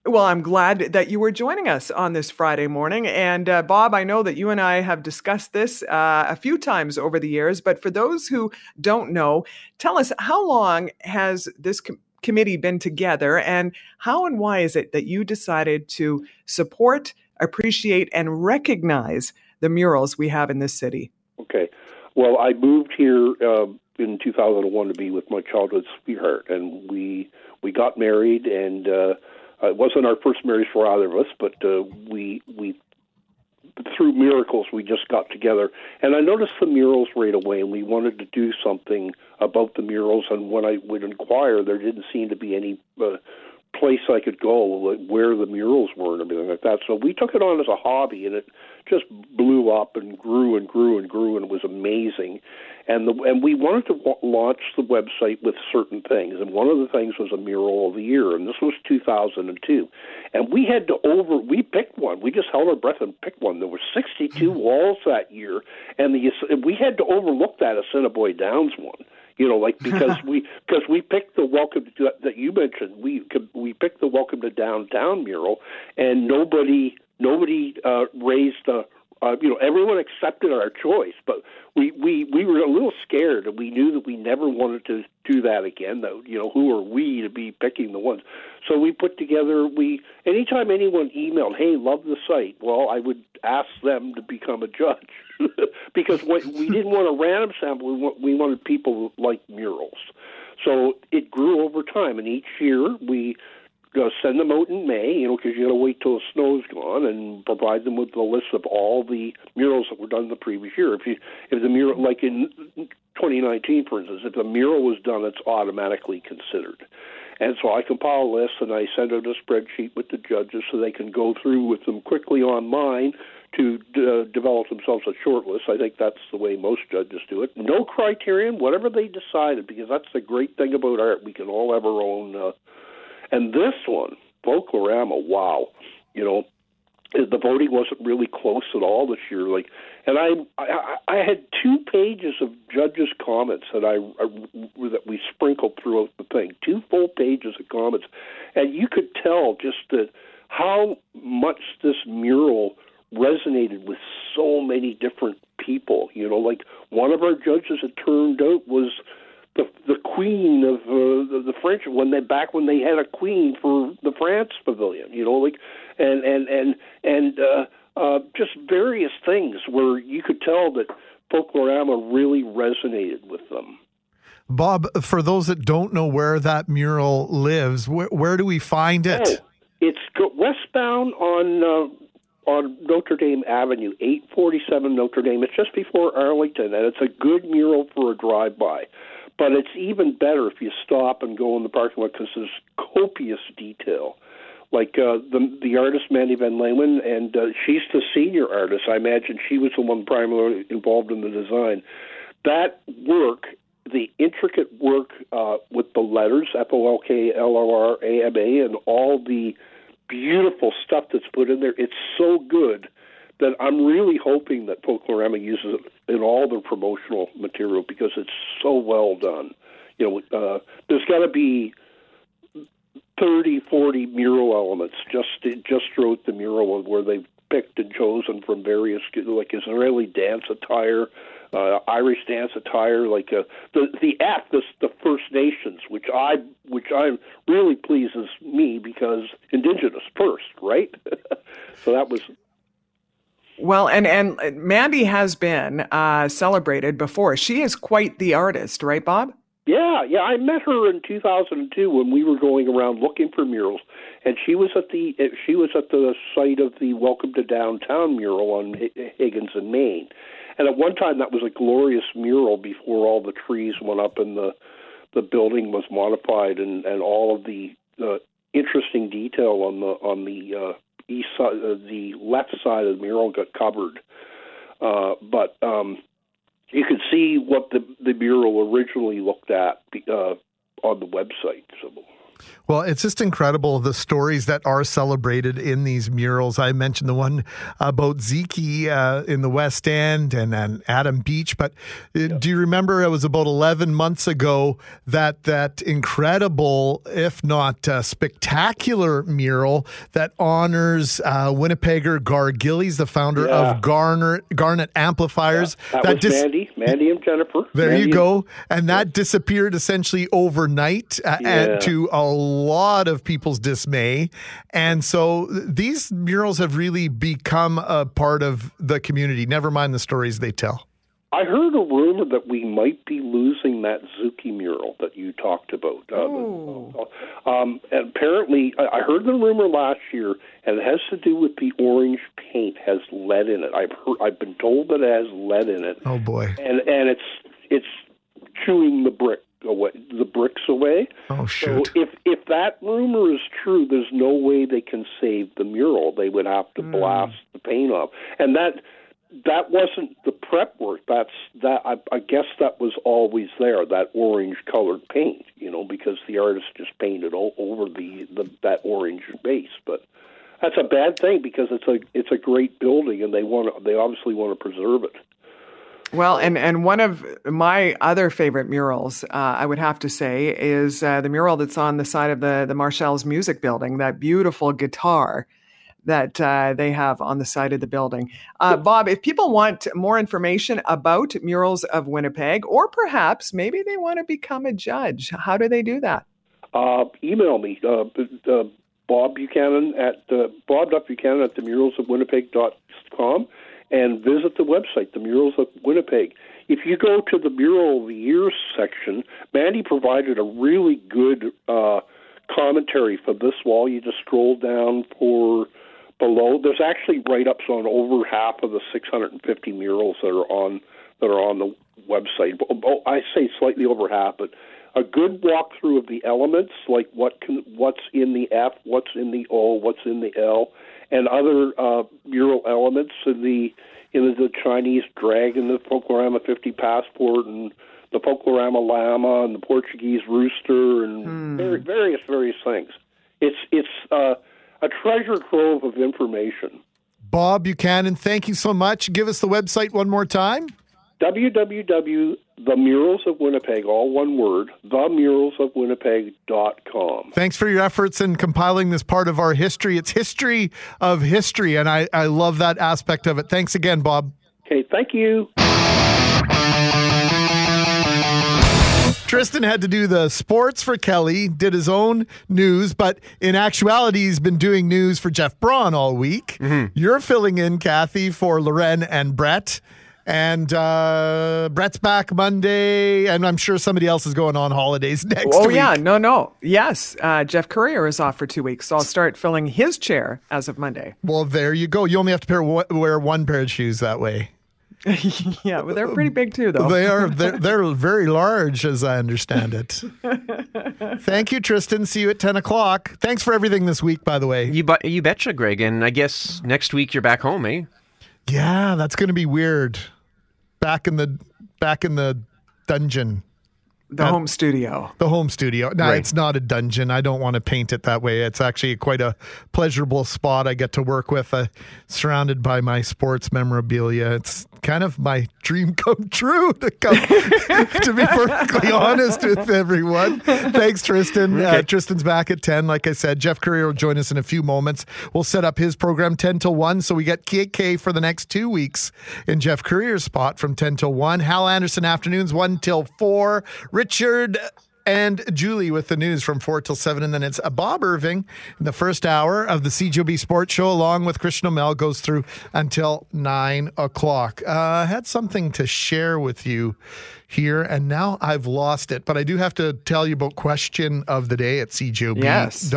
[SPEAKER 3] Well, I'm glad that you were joining us on this Friday morning. And uh, Bob, I know that you and I have discussed this uh, a few times over the years, but for those who don't know, tell us how long has this com- committee been together and how and why is it that you decided to support, appreciate, and recognize the murals we have in this city?
[SPEAKER 12] Okay. Well, I moved here uh, in 2001 to be with my childhood sweetheart, and we we got married, and uh, it wasn't our first marriage for either of us, but uh, we we through miracles we just got together, and I noticed the murals right away, and we wanted to do something about the murals. And when I would inquire, there didn't seem to be any. Uh, place I could go like where the murals were and everything like that. So we took it on as a hobby, and it just blew up and grew and grew and grew, and it was amazing. And the and we wanted to wa- launch the website with certain things, and one of the things was a mural of the year, and this was 2002. And we had to over we picked one. We just held our breath and picked one. There were 62 walls that year, and the we had to overlook that Assiniboia Downs one you know like because we because we picked the welcome to, that you mentioned we we picked the welcome to downtown mural and nobody nobody uh raised a uh, you know everyone accepted our choice but we we we were a little scared and we knew that we never wanted to do that again though you know who are we to be picking the ones? So we put together we anytime anyone emailed hey love the site well i would ask them to become a judge because what, we didn't want a random sample we, want, we wanted people like murals. So it grew over time and each year we uh, send them out in May, you know, because you got to wait till the snow's gone, and provide them with the list of all the murals that were done the previous year. If you, if the mural, like in 2019, for instance, if the mural was done, it's automatically considered. And so I compile a list and I send out a spreadsheet with the judges so they can go through with them quickly online to uh, develop themselves a short list. I think that's the way most judges do it. No criterion, whatever they decided, because that's the great thing about art. We can all have our own. Uh, and this one, Folklorama, wow, you know, the voting wasn't really close at all this year. Like, and I, I, I had two pages of judges' comments that I, I that we sprinkled throughout the thing. Two full pages of comments, and you could tell just that how much this mural resonated with so many different people. You know, like one of our judges, it turned out, was the the queen of uh, the, the French when they back when they had a queen for the France pavilion. You know, like and and and and uh, uh, just various things where you could tell that Folklorama really resonated with them.
[SPEAKER 2] Bob, for those that don't know where that mural lives, where, where do we find it?
[SPEAKER 12] Oh, it's westbound on uh, on Notre Dame Avenue, 847 Notre Dame. It's just before Arlington, and it's a good mural for a drive-by. But it's even better if you stop and go in the parking lot because there's copious detail. Like uh, the the artist Mandy Van Leeuwen, and uh, she's the senior artist. I imagine she was the one primarily involved in the design. That work, the intricate work uh, with the letters F O L K L O R A M A, and all the beautiful stuff that's put in there, it's so good that I'm really hoping that Folklorama uses it in all their promotional material because it's so well done. You know, uh, there's got to be 30, 40 mural elements just just throughout the mural where they've picked and chosen from various like Israeli dance attire, uh, Irish dance attire, like uh, the the F, the, the First Nations, which I which I really pleases me because Indigenous first, right? so that was
[SPEAKER 3] Well, and and Mandy has been uh, celebrated before. She is quite the artist, right, Bob?
[SPEAKER 12] Yeah, yeah. I met her in 2002 when we were going around looking for murals, and she was at the she was at the site of the Welcome to Downtown mural on Higgins and Main. And at one time, that was a glorious mural before all the trees went up and the the building was modified, and and all of the uh, interesting detail on the on the uh, east side, uh, the left side of the mural got covered. Uh, but um, you could see what the the mural originally looked at uh, on the website. So.
[SPEAKER 2] Well, it's just incredible the stories that are celebrated in these murals. I mentioned the one about Zeke uh, in the West End and, and Adam Beach, but uh, do you remember it was about 11 months ago that that incredible, if not uh, spectacular mural that honors uh, Winnipegger Gar Gillies, the founder
[SPEAKER 12] Yeah.
[SPEAKER 2] of Garner, Garnet Amplifiers.
[SPEAKER 12] That, was
[SPEAKER 2] dis-
[SPEAKER 12] Mandy, Mandy and Jennifer.
[SPEAKER 2] there
[SPEAKER 12] Mandy
[SPEAKER 2] you go. And that disappeared essentially overnight uh,
[SPEAKER 12] Yeah.
[SPEAKER 2] and to a lot of people's dismay. And so these murals have really become a part of the community, never mind the stories they tell.
[SPEAKER 12] I heard a rumor that we might be losing that Zuki mural that you talked about. Uh, um, and apparently, I I heard the rumor last year, and it has to do with the orange paint has lead in it. I've heard, I've been told that it has lead in it,
[SPEAKER 2] Oh boy.
[SPEAKER 12] and and it's it's chewing the brick away, the bricks away.
[SPEAKER 2] Oh
[SPEAKER 12] So
[SPEAKER 2] shoot.
[SPEAKER 12] if if that rumor is true, there's no way they can save the mural. They would have to hmm. blast the paint off, and that that wasn't the prep work. That's that. I, I guess that was always there. That orange colored paint, you know, because the artist just painted all over the, the that orange base. But that's a bad thing because it's a it's a great building, and they want to, they obviously want to preserve it.
[SPEAKER 3] Well, and, and one of my other favorite murals, uh, I would have to say, is uh, the mural that's on the side of the, the Marshall's Music Building, that beautiful guitar that uh, they have on the side of the building. Uh, Bob, if people want more information about Murals of Winnipeg, or perhaps maybe they want to become a judge, how do they do that?
[SPEAKER 12] uh, email me, uh, uh, Bob Buchanan at uh, bob.buchanan at the murals of Winnipeg.com and visit the website, the Murals of Winnipeg. If you go to the Mural of the Year section, Mandy provided a really good uh, commentary for this wall. You just scroll down for below. There's actually write-ups on over half of the 650 murals that are on that are on the website. Oh, I say slightly over half, but a good walkthrough of the elements, like what can, what's in the F, what's in the O, what's in the L, and other uh, mural elements in the in the Chinese dragon, the Folklorama 50 passport, and the Folklorama llama, and the Portuguese rooster, and vari- various various things. It's it's uh, a treasure trove of information.
[SPEAKER 2] Bob Buchanan, thank you so much. Give us the website one more time.
[SPEAKER 12] www.themurals of Winnipeg, all one word, themuralsofwinnipeg.com.
[SPEAKER 2] Thanks for your efforts in compiling this part of our history. It's history of history, and I, I love that aspect of it. Thanks again, Bob.
[SPEAKER 12] Okay, thank you.
[SPEAKER 2] Tristan had to do the sports for Kelly, did his own news, but in actuality, he's been doing news for Jeff Braun all week. Mm-hmm. You're filling in, Kathy, for Loren and Brett. And uh, Brett's back Monday, and I'm sure somebody else is going on holidays next week.
[SPEAKER 3] oh,
[SPEAKER 2] week.
[SPEAKER 3] yeah. No, no. Yes. Uh, Jeff Currier is off for two weeks, so I'll start filling his chair as of Monday.
[SPEAKER 2] Well, there you go. You only have to pair, wear one pair of shoes that way.
[SPEAKER 3] yeah, but they're pretty big too, though.
[SPEAKER 2] They are they're, they're very large, as I understand it. Thank you, Tristan. See you at ten o'clock. Thanks for everything this week, by the way.
[SPEAKER 5] You bu- you betcha, Greg. And I guess next week you're back home, eh?
[SPEAKER 2] Yeah, that's going to be weird. Back in the back in the dungeon.
[SPEAKER 3] The home studio.
[SPEAKER 2] The home studio. No,
[SPEAKER 3] Right.
[SPEAKER 2] it's not a dungeon. I don't want to paint it that way. It's actually quite a pleasurable spot I get to work with, uh, surrounded by my sports memorabilia. It's kind of my dream come true to come, to be perfectly honest with everyone. Thanks, Tristan. Uh, Tristan's back at 10. Like I said, Jeff Currier will join us in a few moments. We'll set up his program 10 till 1. So we get KK for the next two weeks in Jeff Currier's spot from 10 till 1. Hal Anderson afternoons 1 till 4. Richard and Julie with the news from 4 till 7. And then it's uh, Bob Irving in the first hour of the CJOB Sports Show, along with Christian O'Mell, goes through until 9 o'clock. Uh, I had something to share with you here, and now I've lost it. But I do have to tell you about question of the day at
[SPEAKER 3] Yes.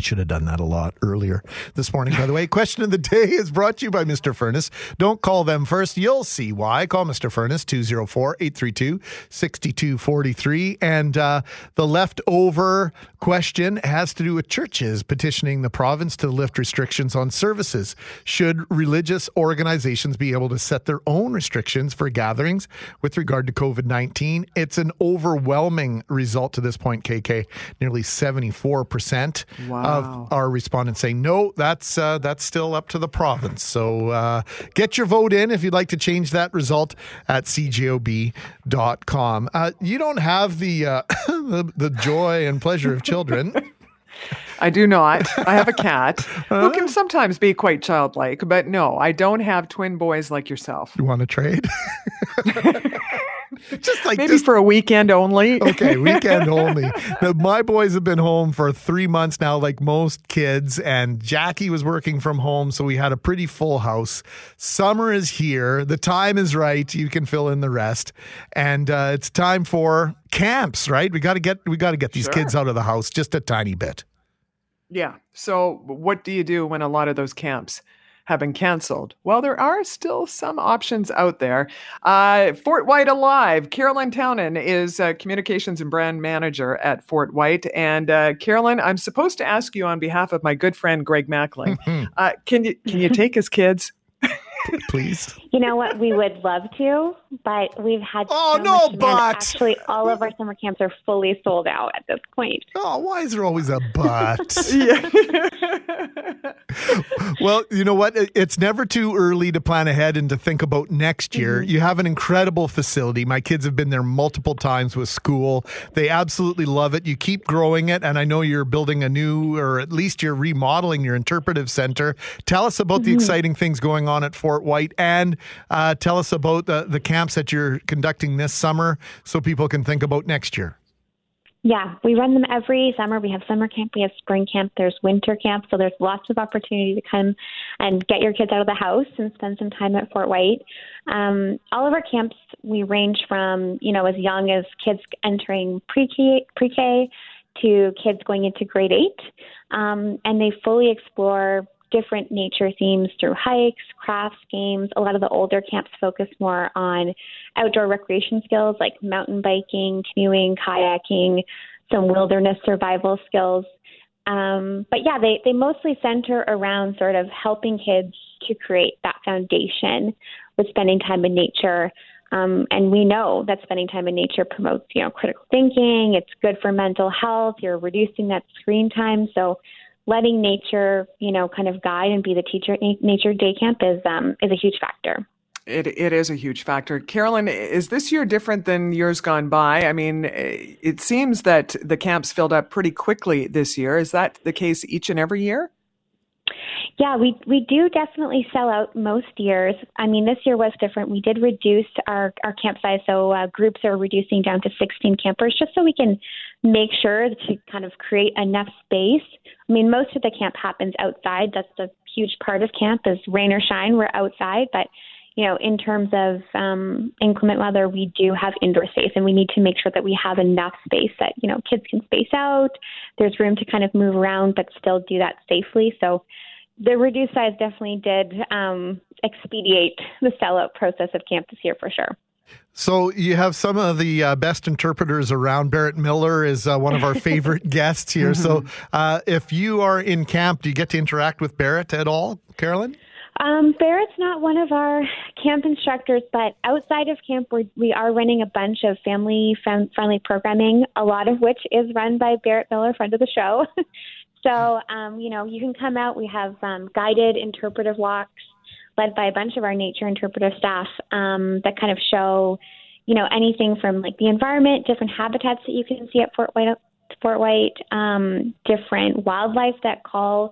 [SPEAKER 2] Should have done that a lot earlier this morning, by the way. Question of the day is brought to you by Mr. Furnace. Don't call them first. You'll see why. Call Mr. Furnace 204 832 6243. And uh, the leftover question has to do with churches petitioning the province to lift restrictions on services. Should religious organizations be able to set their own restrictions for gatherings with regard to COVID 19? It's an overwhelming result to this point, KK. Nearly 74%
[SPEAKER 3] Wow.
[SPEAKER 2] of our respondents say no. That's uh, that's still up to the province. So uh, get your vote in if you'd like to change that result at cjob.com. Uh, you don't have the, uh, the the joy and pleasure of children.
[SPEAKER 3] I do not. I have a cat who can sometimes be quite childlike, but no, I don't have twin boys like yourself.
[SPEAKER 2] You want to trade? just like
[SPEAKER 3] maybe for a weekend only.
[SPEAKER 2] okay, weekend only. Now, my boys have been home for three months now, like most kids, and Jackie was working from home, so we had a pretty full house. Summer is here. The time is right. You can fill in the rest, and uh, it's time for camps. Right? We got to get we got to get these
[SPEAKER 3] Sure.
[SPEAKER 2] kids out of the house just a tiny bit.
[SPEAKER 3] Yeah. So, what do you do when a lot of those camps have been canceled? Well, there are still some options out there. Uh, Fort Whyte Alive. Carolyn Townend is uh, communications and brand manager at Fort Whyte. And uh, Carolyn, I'm supposed to ask you on behalf of my good friend Greg Mackling. uh, can you can you take his kids?
[SPEAKER 2] Please.
[SPEAKER 13] You know what? We would love to, but we've had
[SPEAKER 2] Oh,
[SPEAKER 13] so
[SPEAKER 2] no,
[SPEAKER 13] much
[SPEAKER 2] but.
[SPEAKER 13] Actually, all of our summer camps are fully sold out at this point.
[SPEAKER 2] Oh, why is there always a but? well, you know what? It's never too early to plan ahead and to think about next year. You have an incredible facility. My kids have been there multiple times with school. They absolutely love it. You keep growing it. And I know you're building a new, or at least you're remodeling your interpretive center. Tell us about the
[SPEAKER 13] Mhm.
[SPEAKER 2] exciting things going on at Fort Whyte and uh, tell us about the, the camps that you're conducting this summer so people can think about next year.
[SPEAKER 13] Yeah, we run them every summer. We have summer camp, we have spring camp, there's winter camp. So there's lots of opportunity to come and get your kids out of the house and spend some time at Fort Whyte. Um, all of our camps, we range from, you know, as young as kids entering pre-K, pre-K to kids going into grade eight. Um, and they fully explore different nature themes through hikes, crafts, games. A lot of the older camps focus more on outdoor recreation skills like mountain biking, canoeing, kayaking, some wilderness survival skills. Um, but yeah, they, they mostly center around sort of helping kids to create that foundation with spending time in nature. Um, and we know that spending time in nature promotes, you know, critical thinking. It's good for mental health. You're reducing that screen time. So letting nature, you know, kind of guide and be the teacher at Nature Day Camp is um, is a huge factor.
[SPEAKER 3] It, it is a huge factor. Carolyn, is this year different than years gone by? I mean, it seems that the camps filled up pretty quickly this year. Is that the case each and every year?
[SPEAKER 13] Yeah, we we do definitely sell out most years. I mean, this year was different. We did reduce our our camp size, so uh, groups are reducing down to 16 campers, just so we can make sure to kind of create enough space. I mean, most of the camp happens outside. That's a huge part of camp. Is rain or shine, we're outside, but you know, in terms of um, inclement weather, we do have indoor space, and we need to make sure that we have enough space that you know kids can space out. There's room to kind of move around, but still do that safely. So the reduced size definitely did um, expedite the sellout process of camp this year for sure.
[SPEAKER 2] So you have some of the uh, best interpreters around. Barrett Miller is uh, one of our favorite guests here. So uh, if you are in camp, do you get to interact with Barrett at all, Carolyn?
[SPEAKER 13] Um, Barrett's not one of our camp instructors, but outside of camp, we're, we are running a bunch of family friend- friendly programming, a lot of which is run by Barrett Miller, friend of the show. so, um, you know, you can come out. We have um, guided interpretive walks led by a bunch of our nature interpretive staff um, that kind of show, you know, anything from like the environment, different habitats that you can see at Fort Whyte, Fort Whyte, um, different wildlife that call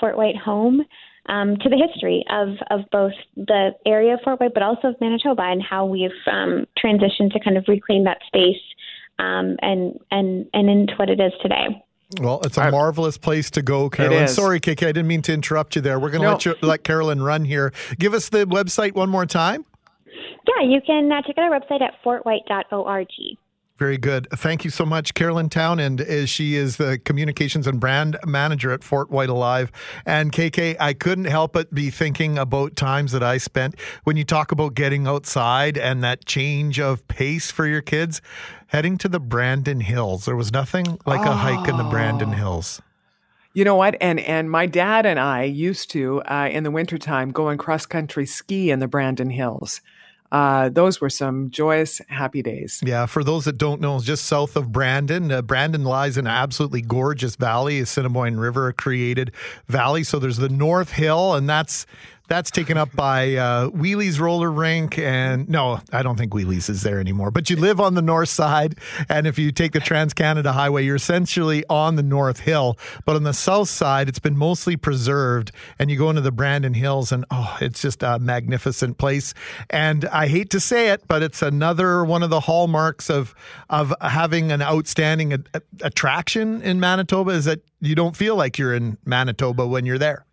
[SPEAKER 13] Fort Whyte home um, to the history of, of both the area of Fort Whyte, but also of Manitoba, and how we've um, transitioned to kind of reclaim that space um, and and and into what it is today.
[SPEAKER 2] Well, it's a marvelous place to go, Carolyn. Sorry, KK, I didn't mean to interrupt you there. We're going to
[SPEAKER 13] No.
[SPEAKER 2] let you let Carolyn run here. Give us the website one more time.
[SPEAKER 13] Yeah, you can uh, check out our website at fortwhyte.org.
[SPEAKER 2] Very good. Thank you so much, Carolyn Townend. Is she is the communications and brand manager at Fort Whyte Alive. And KK, I couldn't help but be thinking about times that I spent when you talk about getting outside and that change of pace for your kids, heading to the Brandon Hills. There was nothing like a hike in the Brandon Hills.
[SPEAKER 3] You know what? And and my dad and I used to uh, in the wintertime go and cross country ski in the Brandon Hills. Uh, those were some joyous, happy days.
[SPEAKER 2] Yeah, for those that don't know, just south of Brandon, uh, Brandon lies in an absolutely gorgeous valley, a Assiniboine River created valley. So there's the North Hill, and that's that's taken up by uh, Wheelie's roller rink. And no, I don't think Wheelie's is there anymore. But you live on the north side. And if you take the Trans Canada Highway, you're essentially on the North Hill. But on the south side, it's been mostly preserved. And you go into the Brandon Hills, and oh, it's just a magnificent place. And I hate to say it, but it's another one of the hallmarks of, of having an outstanding a- a- attraction in Manitoba is that you don't feel like you're in Manitoba when you're there.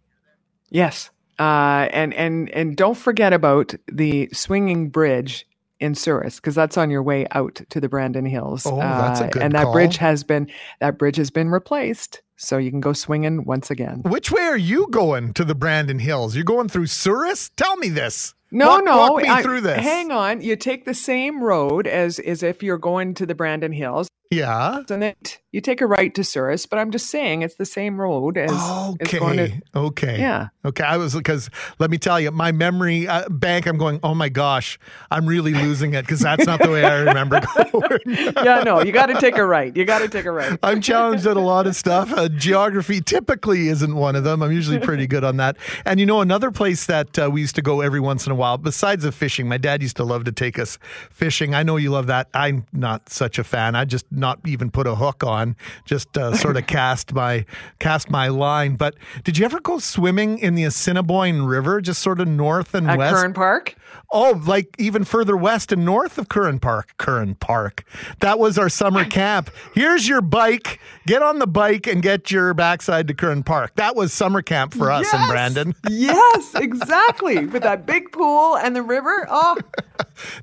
[SPEAKER 3] Yes. Uh, and and and don't forget about the swinging bridge in Souris because that's on your way out to the Brandon Hills.
[SPEAKER 2] Oh, that's a
[SPEAKER 3] Uh,
[SPEAKER 2] good
[SPEAKER 3] And that
[SPEAKER 2] call.
[SPEAKER 3] bridge has been that bridge has been replaced, so you can go swinging once again.
[SPEAKER 2] Which way are you going to the Brandon Hills? You're going through Souris? Tell me this.
[SPEAKER 3] No,
[SPEAKER 2] Walk-
[SPEAKER 3] no.
[SPEAKER 2] Walk me
[SPEAKER 3] I-
[SPEAKER 2] through this.
[SPEAKER 3] Hang on. You take the same road as as if you're going to the Brandon Hills.
[SPEAKER 2] Yeah.
[SPEAKER 3] And then you take a right to Souris, but I'm just saying it's the same road as, as
[SPEAKER 2] Okay.
[SPEAKER 3] going to
[SPEAKER 2] okay.
[SPEAKER 3] Yeah.
[SPEAKER 2] Okay. I was because let me tell you, my memory uh, bank. I'm going. Oh my gosh, I'm really losing it because that's not the way I remember going.
[SPEAKER 3] yeah, no, you got to take a right. You got to take a right.
[SPEAKER 2] I'm challenged at a lot of stuff. Uh, geography typically isn't one of them. I'm usually pretty good on that. And you know, another place that uh, we used to go every once in a while, besides the fishing, my dad used to love to take us fishing. I know you love that. I'm not such a fan. I just not even put a hook on, just uh, sort of cast my cast my line. But did you ever go swimming in the Assiniboine River, just sort of north and
[SPEAKER 3] At
[SPEAKER 2] west?
[SPEAKER 3] Curran Park?
[SPEAKER 2] Oh, like even further west and north of Curran Park. Curran Park. That was our summer camp. Here's your bike. Get on the bike and get your backside to Curran Park. That was summer camp for us
[SPEAKER 3] Yes!
[SPEAKER 2] Brandon.
[SPEAKER 3] yes, exactly. With that big pool and the river. Oh,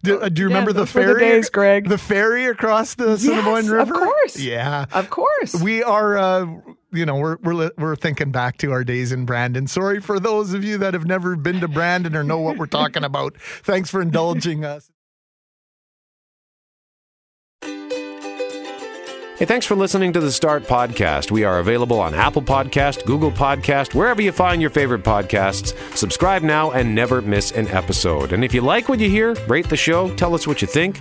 [SPEAKER 2] Do, uh, do you
[SPEAKER 3] Yeah,
[SPEAKER 2] remember the
[SPEAKER 3] were the
[SPEAKER 2] ferry?
[SPEAKER 3] days, Greg.
[SPEAKER 2] The ferry across the Assiniboine
[SPEAKER 3] Yes,
[SPEAKER 2] River.
[SPEAKER 3] of course.
[SPEAKER 2] Yeah,
[SPEAKER 3] of course.
[SPEAKER 2] we are. Uh, you know, we're we're we're thinking back to our days in Brandon. Sorry for those of you that have never been to Brandon or know what we're talking about. Thanks for indulging us.
[SPEAKER 14] Hey, thanks for listening to the Start Podcast. We are available on Apple Podcast, Google Podcast, wherever you find your favorite podcasts. Subscribe now and never miss an episode. And if you like what you hear, rate the show, tell us what you think,